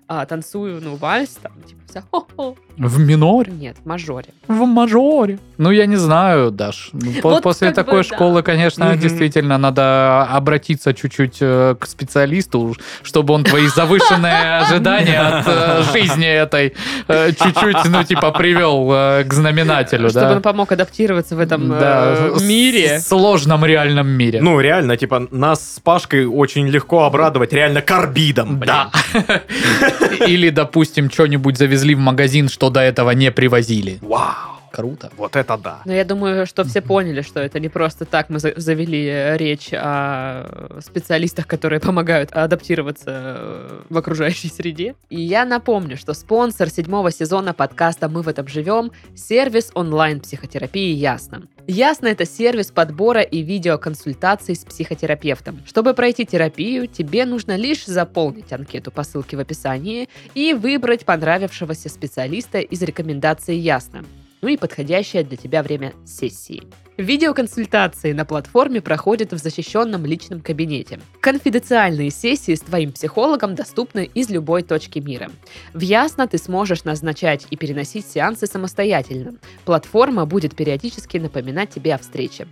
а, танцую, ну, вальс, там, типа, хо-хо. В миноре? Нет, в мажоре. В мажоре. Ну, я не знаю, Даш. Вот После как такой бы да. школы, конечно, Мгм. действительно надо обратиться чуть-чуть э, к специалисту, чтобы он твои завышенные *laughs* ожидания от э, жизни этой э, чуть-чуть, ну, типа, привел к знаменателю, Чтобы да? он помог адаптироваться в этом Да, мире. сложном реальном мире. Ну, реально, типа, нас с Пашкой очень легко обрадовать реально карбидом. Да. *laughs* Или, допустим, что-нибудь завезли в магазин, что до этого не привозили. Вау, Круто. вот это да. Но я думаю, что все поняли, что это не просто так мы за- завели э, речь о специалистах, которые помогают адаптироваться э, в окружающей среде. И я напомню, что спонсор седьмого сезона подкаста «Мы в этом живем» — сервис онлайн-психотерапии «Ясно». «Ясно» — это сервис подбора и видеоконсультаций с психотерапевтом. Чтобы пройти терапию, тебе нужно лишь заполнить анкету по ссылке в описании и выбрать понравившегося специалиста из рекомендаций «Ясно» ну и подходящее для тебя время сессии. Видеоконсультации на платформе проходят в защищенном личном кабинете. Конфиденциальные сессии с твоим психологом доступны из любой точки мира. В Ясно ты сможешь назначать и переносить сеансы самостоятельно. Платформа будет периодически напоминать тебе о встрече.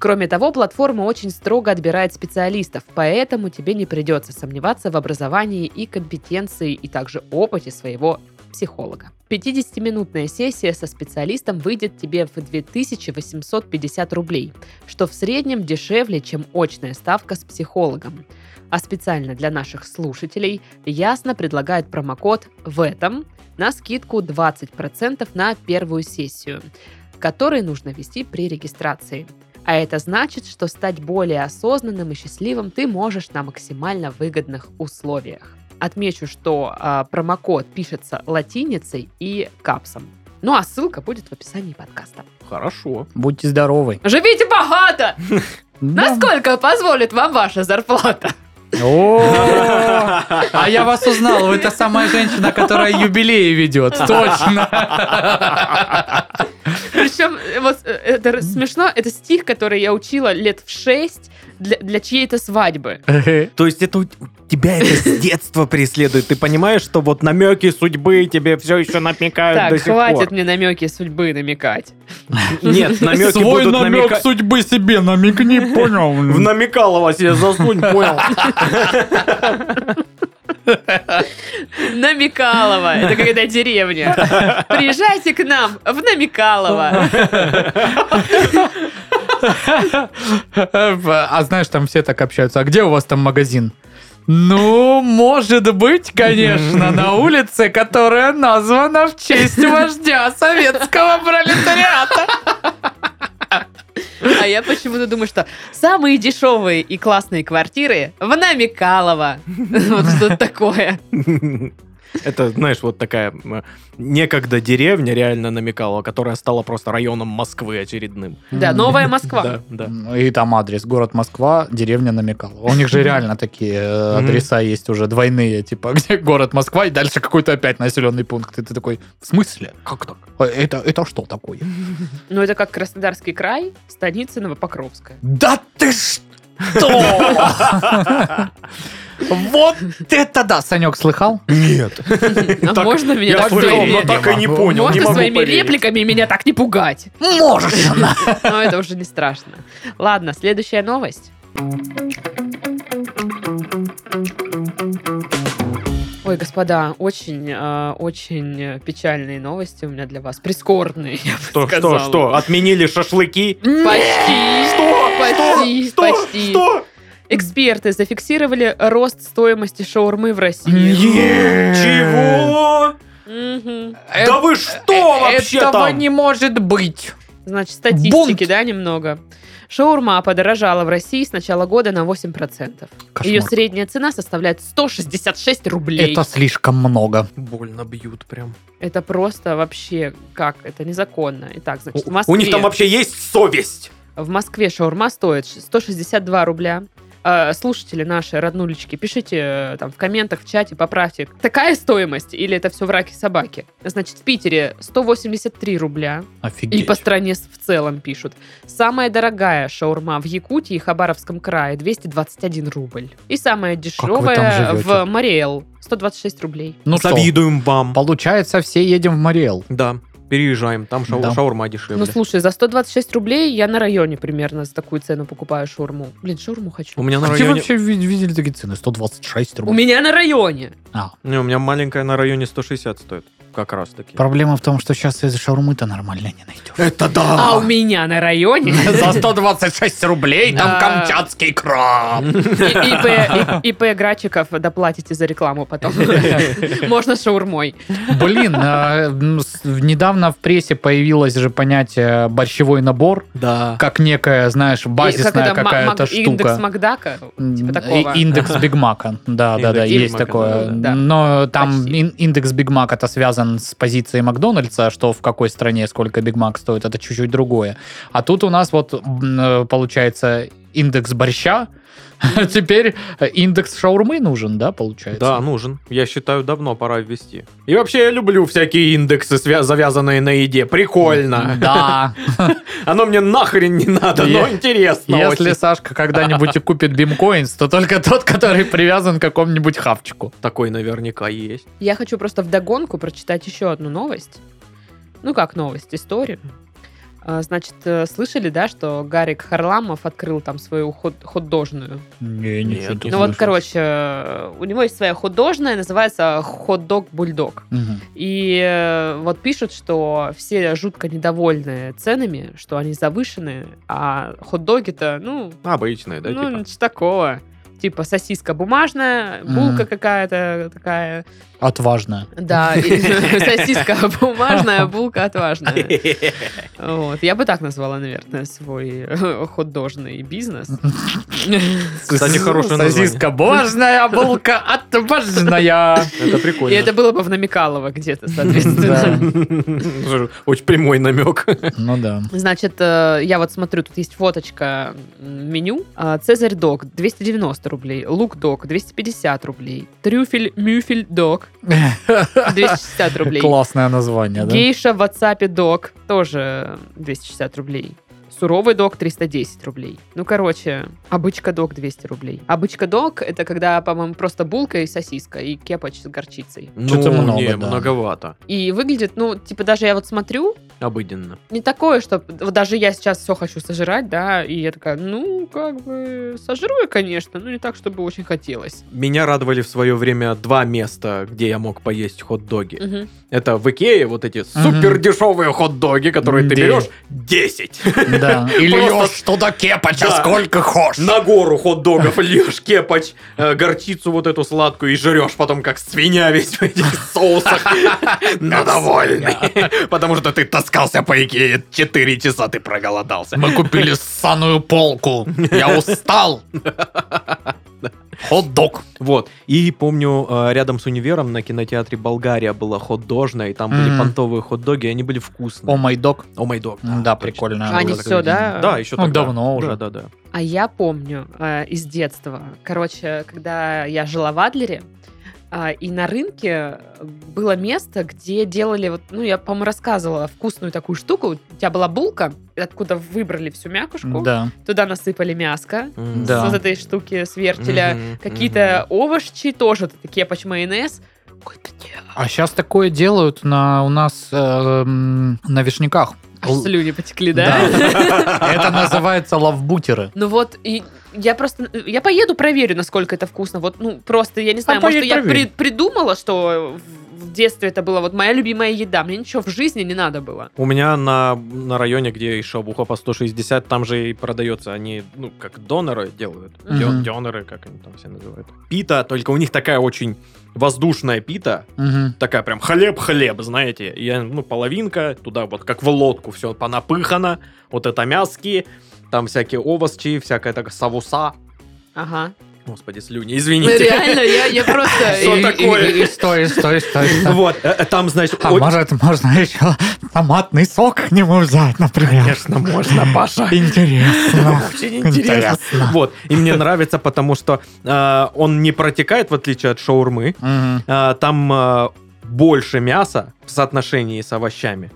Кроме того, платформа очень строго отбирает специалистов, поэтому тебе не придется сомневаться в образовании и компетенции и также опыте своего психолога. 50-минутная сессия со специалистом выйдет тебе в 2850 рублей, что в среднем дешевле, чем очная ставка с психологом. А специально для наших слушателей Ясно предлагает промокод в этом на скидку 20% на первую сессию, который нужно ввести при регистрации. А это значит, что стать более осознанным и счастливым ты можешь на максимально выгодных условиях. Отмечу, что а, промокод пишется латиницей и капсом. Ну а ссылка будет в описании подкаста. Хорошо. Будьте здоровы. Живите богато! *laughs* *laughs* Насколько позволит вам ваша зарплата? О, *laughs* А я вас узнал, вы та самая женщина, которая юбилеи ведет. Точно. Причем, э, вот э, это смешно, это стих, который я учила лет в 6 для, для чьей-то свадьбы. То есть это тебя это с детства преследует. Ты понимаешь, что вот намеки судьбы тебе все еще намекают Так, до сих хватит пор? мне намеки судьбы намекать. Нет, намеки Свой будут намек намекать. судьбы себе намекни, понял? В намекалово себе засунь, понял? *laughs* Намекалово. Это какая-то деревня. Приезжайте к нам в Намекалово. А знаешь, там все так общаются. А где у вас там магазин? Ну, может быть, конечно, на улице, которая названа в честь вождя советского пролетариата. А я почему-то думаю, что самые дешевые и классные квартиры в Намекалово. *laughs* Вот что-то такое. Это, знаешь, вот такая некогда деревня реально намекала, которая стала просто районом Москвы очередным. Да, Новая *laughs* Москва. Да, да. Ну, И там адрес. Город Москва, деревня Намекалова. У них же реально такие э, адреса есть уже двойные, типа, *laughs* где город Москва, и дальше какой-то опять населенный пункт. И ты такой, в смысле? Как так? А Это, это что такое? *laughs* Ну, это как Краснодарский край, станица Новопокровская. Да ты что? Вот это да! Санек, слыхал? Нет. А Так, можно меня так слышал, но так и не понял. Можно своими поверить. репликами меня так не пугать. Можешь. Но это уже не страшно. Ладно, следующая новость. Ой, господа, очень, э, очень печальные новости у меня для вас. Прискорбные, я бы Что, сказала. что, что? Отменили шашлыки? Почти. Что? Почти, Что? почти. Что? Эксперты зафиксировали рост стоимости шаурмы в России. Чего? Да вы что вообще Этого там? не может быть. Значит, статистики, да, немного. Шаурма подорожала в России с начала года на 8%. Кошмар. Ее средняя цена составляет 166 рублей. Это слишком много. Больно бьют прям. Это просто вообще как? Это незаконно. Итак, значит, в У, Москве, у них там вообще есть совесть. в Москве шаурма стоит 162 рубля. Э, Слушатели наши, роднулечки, пишите э, там в комментах, в чате, поправьте. Такая стоимость или это все враки собаки? Значит, в Питере 183 рубля. И Офигеть. по стране в целом пишут. Самая дорогая шаурма в Якутии и Хабаровском крае 221 рубль. И самая дешевая в Мариэл 126 рублей. Ну что, Завидуем вам. получается, все едем в Мариэл. Да, переезжаем. Там шау- Да. шаурма дешевле. Ну слушай, за 126 рублей я на районе примерно за такую цену покупаю шаурму. Блин, шаурму хочу. у меня на А где вы районе... вообще ви- видели такие цены? 126 У рублей. меня на районе. А, Не, у меня маленькая на районе 160 стоит. Как раз таки. проблема в том, что сейчас из шаурмы-то нормально не найдешь. Это да! А у меня на районе *laughs* За 126 рублей там А. камчатский краб. ИП, Грачиков доплатите за рекламу потом. *laughs* Можно шаурмой. Блин, а, недавно в прессе появилось же понятие борщевой набор, Да. как некая, знаешь, базисная какая-то мак- Индекс штука. Макдака, типа такого. Индекс Биг Мака. Да, да, да, есть такое. Но там индекс Биг Мак это связан с позицией Макдональдса, что в какой стране сколько Биг Мак стоит, это чуть-чуть другое. А тут у нас вот э, получается индекс борща, *laughs* теперь э, индекс шаурмы нужен, да, получается? Да, нужен. Я считаю, давно пора ввести. И вообще я люблю всякие индексы, свя- завязанные на еде. Прикольно. Да. *laughs* Оно мне нахрен не надо, но интересно Если. Сашка когда-нибудь и купит бимкоинс, то только тот, который привязан к какому-нибудь хавчику. Такой наверняка есть. Я хочу просто вдогонку прочитать еще одну новость. Ну как новость, историю. А, Значит, э, слышали, да, что Гарик Харламов открыл там свою хот- хот-дожную? Не, ничего ничего не Ну вот, короче, у него есть своя хот-дожная, называется хот-дог бульдог. И э, вот пишут, что все жутко недовольны ценами, что они завышены, а хот-доги-то, ну, Обычные, да, ну, типа? такого. Типа сосиска бумажная, булка какая-то такая. Отважно. Да, и *laughs* сосиска бумажная, булка отважная. *laughs* Вот. Я бы так назвала, наверное, свой *laughs* хот-дожный бизнес. Кстати, хорошее название. Сосиска божная, булка отважная. Это И прикольно. это было бы в Намекалово где-то, соответственно. Очень прямой намек. Ну да. Значит, э, я вот смотрю, тут есть фоточка меню. А, Цезарь дог 290 рублей, лук дог 250 рублей, трюфель мюфель *laughs* дог 260 рублей, Классное название, да? гейша в WhatsApp дог тоже 260 рублей. Суровый дог 310 рублей. Ну, короче, обычка дог 200 рублей. Обычка дог это когда, по-моему, просто булка и сосиска, и кепач с горчицей. Что-то Ну, много, не, да. многовато. И выглядит, ну, типа, даже я вот смотрю, Обыденно. не такое, что вот даже я сейчас все хочу сожрать, да, и я такая, ну, как бы, сожру я, конечно, но не так, чтобы очень хотелось. Меня радовали в свое время два места, где я мог поесть хот-доги. Мгм. Это в Икее вот эти супер дешевые хот-доги, которые ты Да. берешь 10. Да. И льешь туда кепача Да. сколько хочешь. На гору хот-догов льешь кепач, э, горчицу вот эту сладкую и жрешь потом как свинья весь в этих соусах. *laughs* Но довольный. Потому что ты таскался по Икее 4 часа, ты проголодался. Мы купили ссаную полку. Я устал. *laughs* Хот-дог. Вот. И помню, э, рядом с универом на кинотеатре Болгария была хот-дожная, и там были Мгм. понтовые хот-доги, и они были О вкусные. май дог. О май дог. Да, прикольно. А они всё, да? Да, еще Ну, давно уже. Да, да, да. А я помню э, из детства, короче, когда я жила в Адлере, и на рынке было место, где делали, вот, ну, я, по-моему, рассказывала, вкусную такую штуку. У тебя была булка, откуда выбрали всю мякушку, Да. туда насыпали мяско. Да. с вот этой штуки с вертеля, Мгм, какие-то овощи, тоже такие кепач майонез. А сейчас такое делают на у нас э, на вишняках. Аж слюни потекли, да? *laughs* Это называется лавбутеры. Ну вот, и я просто, я поеду проверю, насколько это вкусно. Вот, ну, просто, я не знаю, может, я придумала, что в детстве это была вот моя любимая еда. Мне ничего в жизни не надо было. У меня на, на районе, где и шавуха по 160, там же и продается, они, ну, как доноры делают. Дё- Дёнеры, как они там все называют. Пита, только у них такая очень воздушная пита, Мгм. такая прям хлеб-хлеб, знаете. И, я, ну, половинка, туда вот как в лодку все понапыхано, вот это мяски, там всякие овощи, всякая такая савуса. Ага. Господи, слюни, Ну, извините. реально, я, я просто... *laughs* Что И- такое? и- и Стой, стой, стой. стой. Вот, э, э, там, значит, А о- может, можно еще томатный сок к нему взять, например? Конечно, можно, Паша. Интересно. *laughs* Очень интересно. Вот, и мне нравится, потому что э, он не протекает, в отличие от шаурмы. Э, там э, больше мяса в соотношении с овощами.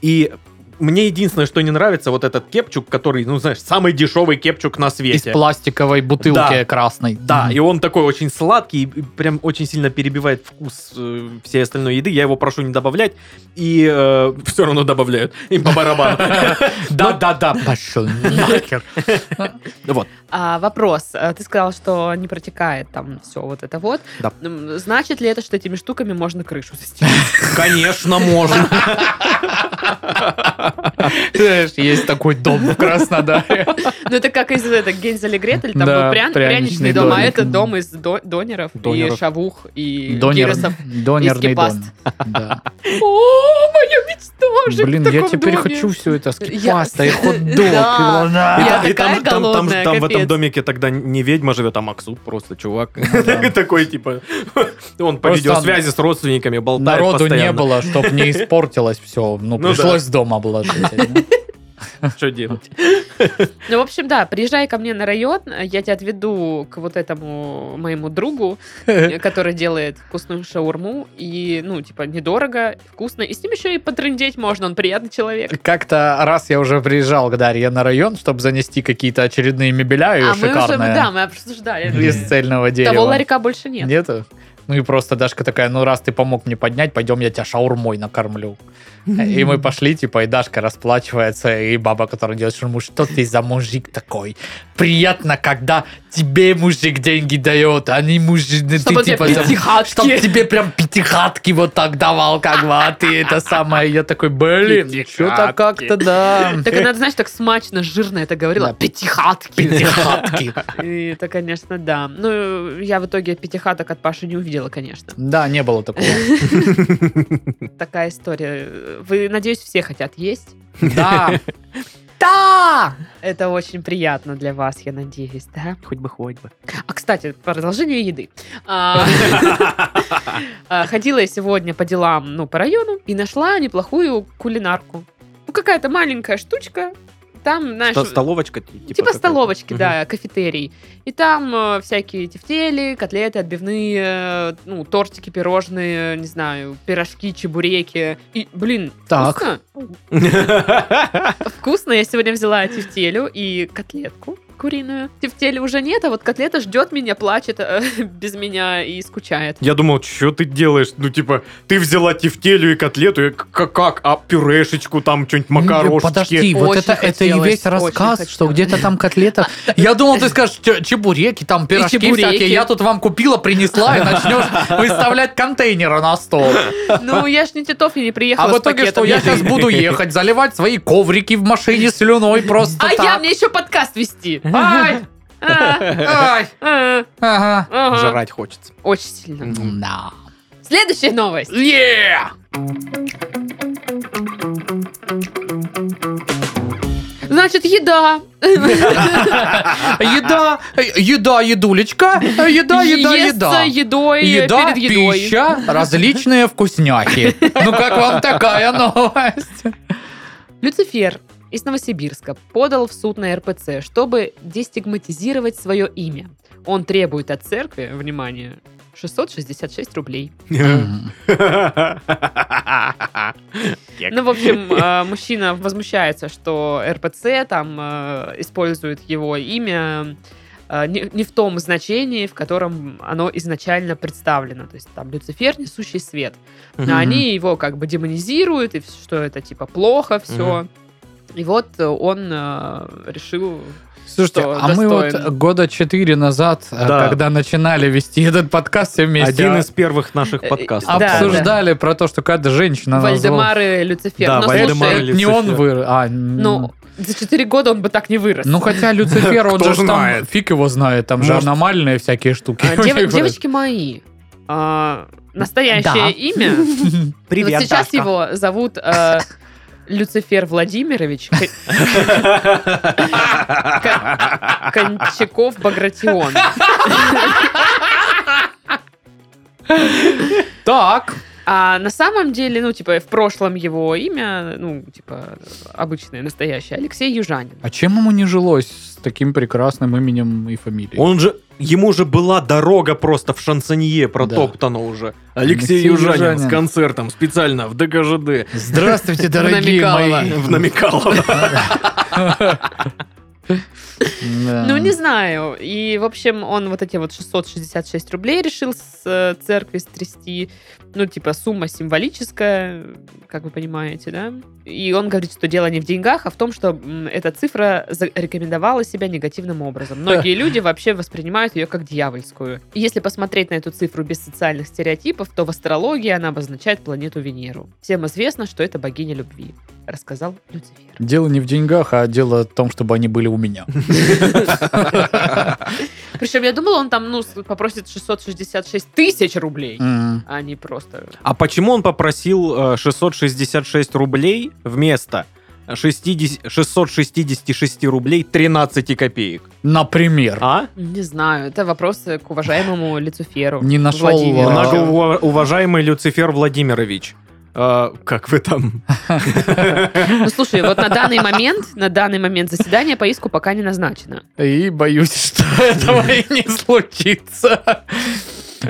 И мне единственное, что не нравится, вот этот кепчук, который, ну, знаешь, самый дешевый кепчук на Из свете. пластиковой бутылки Да. красной. Да, Мгм. и он такой очень сладкий, и прям очень сильно перебивает вкус э, всей остальной еды. Я его прошу не добавлять, и все равно добавляют. Им по барабану. *laughs* Да-да-да, пошел нахер. Вот. А, вопрос. А, Ты сказал, что не протекает там все вот это вот. Значит ли это, что этими штуками можно крышу застелить? Конечно, можно. *laughs* Знаешь, есть такой дом в Краснодаре. Ну, это как из это, Гензель и Гретель, там был прян- пряничный дом, а это дом из до- донеров, и шавух, и Донер, гиросов. донерный скипаст. дом. О, моя мечта жить Блин, я теперь хочу все это с Я- кипаста и *laughs* хот-дог. И лана. Я И такая там, в этом домике тогда не ведьма живет, а Максут просто чувак. *laughs* Такой, типа, он по видеосвязи с родственниками болтает Народу не было, чтобы не испортилось все. Ну, Ну пришлось дома обложить. *laughs* Что делать? Ну, в общем, да, приезжай ко мне на район, я тебя отведу к вот этому моему другу, *laughs* который делает вкусную шаурму, и, ну, типа, недорого, вкусно, и с ним еще и потрындеть можно, он приятный человек. Как-то раз я уже приезжал к Дарье на район, чтобы занести какие-то очередные мебеля ее а мы уже, шикарные да, мы обсуждали. из цельного дерева. Того ларька больше нет. Нету? Ну и просто Дашка такая, ну раз ты помог мне поднять, пойдем я тебя шаурмой накормлю. И мы пошли, типа, и Дашка расплачивается, и баба, которая делает шаурму, что ты за мужик такой? Приятно, когда тебе мужик деньги дает, а не мужик... ты, Чтобы тебе типа, за- пятихатки. Чтоб тебе прям пятихатки вот так давал, как бы, а ты это самое. Я такой, блин, что-то как-то, да. Так она, знаешь, так смачно, жирно это говорила. Да. Пятихатки. Пятихатки. И это, конечно, да. Ну, я в итоге пятихаток от Паши не увидела, конечно. Да, не было такого. Такая история. Вы, надеюсь, все хотят есть. *laughs* Да. Да! Это очень приятно для вас, я надеюсь, да? Хоть бы, хоть бы. А, кстати, продолжение еды. А, *laughs* а, Ходила я сегодня по делам, ну, по району, и нашла неплохую кулинарку. Ну, какая-то маленькая штучка. Там, знаешь, Ста- Столовочка? ти- Типа, какая-то? столовочки, да, кафетерий. И там э, всякие тефтели, котлеты отбивные, э, ну, тортики, пирожные, не знаю, пирожки, чебуреки. И, блин, Так. вкусно. *laughs* Вкусно. Я сегодня взяла тефтелю и котлетку куриную. Тефтели уже нет, а вот котлета ждет меня, плачет э, *laughs* без меня и скучает. Я думал, что ты делаешь? Ну, типа, ты взяла тефтелю и котлету, и к- как? А пюрешечку там, что-нибудь макарошечки? Подожди, вот Очень это, это и весь рассказ, что где-то там котлета. *laughs* Я думал, ты скажешь чебуреки, там пирожки чебуреки. всякие. Я тут вам купила, принесла, и начнешь выставлять контейнеры на стол. *laughs* Ну, я ж не Титов, я не приехала А в итоге что? Я сейчас буду ехать, заливать свои коврики в машине слюной просто А я, мне еще подкаст вести. Ай, ай, ага. Жрать хочется. Очень сильно. Да. Следующая новость. Yeah! Значит, еда. *laughs* Еда, еда, едулечка, еда, еда, еда. едой Еда, перед едой. пища, различные вкусняхи. Ну как вам такая новость? Люцифер из Новосибирска подал в суд на РПЦ, чтобы дестигматизировать свое имя. Он требует от церкви, внимание, 666 рублей. Ну, в общем, э, мужчина возмущается, что РПЦ там э, использует его имя э, не, в том значении, в котором оно изначально представлено. То есть там Люцифер несущий свет. Они его как бы демонизируют, и что это типа плохо все. И вот э, он э, решил... Слушайте, что а мы вот достоин. года четыре назад, э, Да. когда начинали вести этот подкаст все вместе, Один а- из первых наших подкастов. Да, обсуждали про то, что какая-то женщина назвала- Вальдемар и Люцифер. Да, Но Вальдемар слушай, и Не он Люцифер. вырос. А, ну, за 4 года он бы так не вырос. Ну, хотя Люцифер, он же там, фиг его знает, там же аномальные всякие штуки. А, дев- девочки мои. а, настоящее Да. имя. *laughs* Привет, вот сейчас Дашка. его зовут э, Люцифер Владимирович Ко- Ко- Кончаков Багратион. *laughs* Так. А на самом деле, ну, типа, в прошлом его имя, ну, типа, обычное, настоящее, Алексей Южанин. А чем ему не жилось с таким прекрасным именем и фамилией? Он же, ему же была дорога просто в шансонье протоптана уже. Алексей, Алексей Южанин, Южанин. с концертом специально в ДКЖД. Здравствуйте, дорогие мои. В Намекалово. Да. Ну, не знаю. И, в общем, он вот эти вот 666 рублей решил с э, церкви стрясти. Ну, типа, сумма символическая, как вы понимаете, да? И он говорит, что дело не в деньгах, а в том, что эта цифра зарекомендовала себя негативным образом. Многие *laughs* люди вообще воспринимают ее как дьявольскую. Если посмотреть на эту цифру без социальных стереотипов, то в астрологии она обозначает планету Венеру. Всем известно, что это богиня любви, рассказал Люцифер. Дело не в деньгах, а дело в том, чтобы они были у меня. *laughs* Причем я думала, он там, ну, попросит 666 тысяч рублей, а не просто... А почему он попросил э, 666 рублей вместо 60 666 рублей 13 копеек? Например. А? Не знаю, это вопросы к уважаемому Люциферу. Не нашел, Владимиру. а, Многоуважаемый Люцифер Владимирович. э, как вы там? *laughs* Ну, слушай, вот на данный момент, на данный момент заседание по иску пока не назначено. И боюсь, что этого и не случится.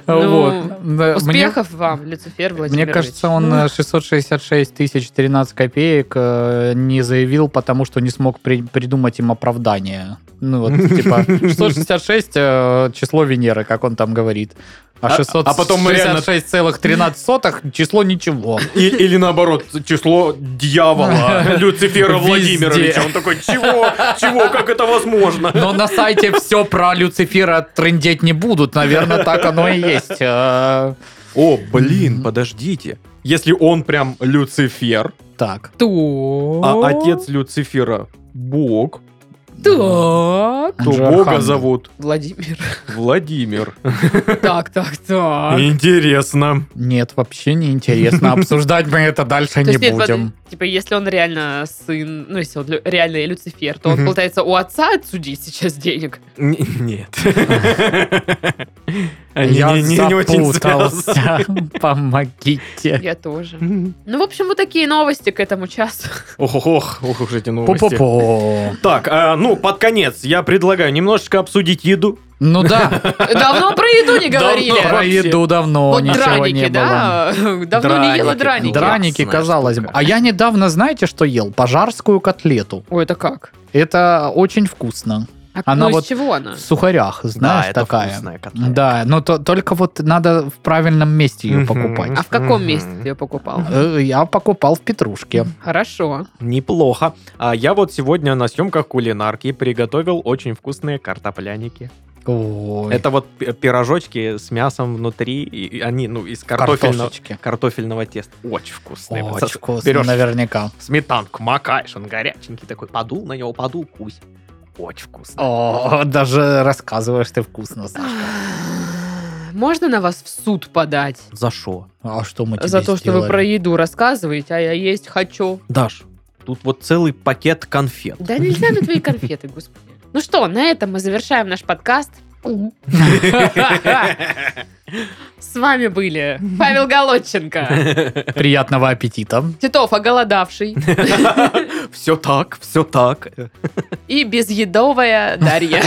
Ну, Вот. Мне- Успехов вам, Люцифер Мне Владимирович. кажется, он э, 666 тысяч 13 копеек э, не заявил, потому что не смог при- придумать им оправдание. Ну вот, типа, *laughs* 666 э, число Венеры, как он там говорит. А А- а потом мы реально- 666,13 число ничего. И- Или наоборот, число дьявола *laughs* Люцифера Везде. Владимировича. Он такой, чего? Чего? Как это возможно? Но на сайте все про Люцифера трындеть не будут. Наверное, так оно и есть. Э, О, блин, подождите. Если он прям Люцифер, Так. То... а отец Люцифера Бог, Так. то Он же Бога зовут Владимир. Владимир. *laughs* Так, так, так. Интересно. Нет, вообще не интересно. *laughs* Обсуждать мы это дальше не будем. типа, если он реально сын, ну, если он реально Люцифер, то он, получается, у отца отсудить сейчас денег. Нет. *laughs* Я запутался. Помогите. Я тоже. Ну, в общем, вот такие новости к этому часу. Ох, ох, ох, ох уж эти новости. Так, а, ну, под конец я предлагаю немножечко обсудить еду. Ну да, *laughs* Давно про еду не говорили. Давно. про еду давно Вот ничего драники, не было. да? Давно не ела Драники. драники. Драники, казалось бы. А я недавно, знаете, что ел? Пожарскую котлету. Ой, это как? Это очень вкусно. А Она ну, вот из чего она? В сухарях, знаешь, это такая. вкусная котлета. Да, но то- только вот надо в правильном месте ее покупать. А в каком месте ты ее покупал? Э, Я покупал в Петрушке. Хорошо. Неплохо. А я вот сегодня на съемках кулинарки приготовил очень вкусные картопляники. Ой, Это вот пи- пирожочки с мясом внутри, и они, ну, из картофельного, картофельного теста. Очень вкусные. Очень берешь наверняка. сметанку, макаешь, он горяченький такой, подул на него, подул, кусь. Очень вкусно. О, даже рассказываешь ты вкусно, Сашка. *gasps* Можно на вас в суд подать За что? А что мы тебе за то, что вы сделали? про еду рассказываете, а я есть хочу? Даш, тут вот целый пакет конфет. Да нельзя на твои конфеты, господи. Ну что, на этом мы завершаем наш подкаст. *laughs* С вами были Павел Голодченко, Приятного аппетита. Титов оголодавший *laughs* Все так, все так. и безъедовая Дарья.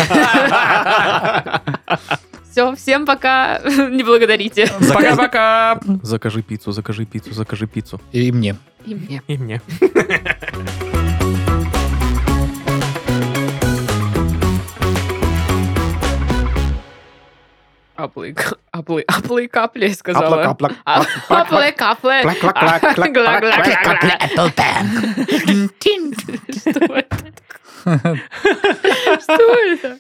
Все, всем пока. Не благодарите. Пока-пока. Закажи пиццу, закажи пиццу, закажи пиццу. И мне. И мне. И мне. Аплы, аплы, аплы капли, я сказала. А- Аплы. Клак-клак-клак, Гла-гла-гла-гла. Что это? Что это?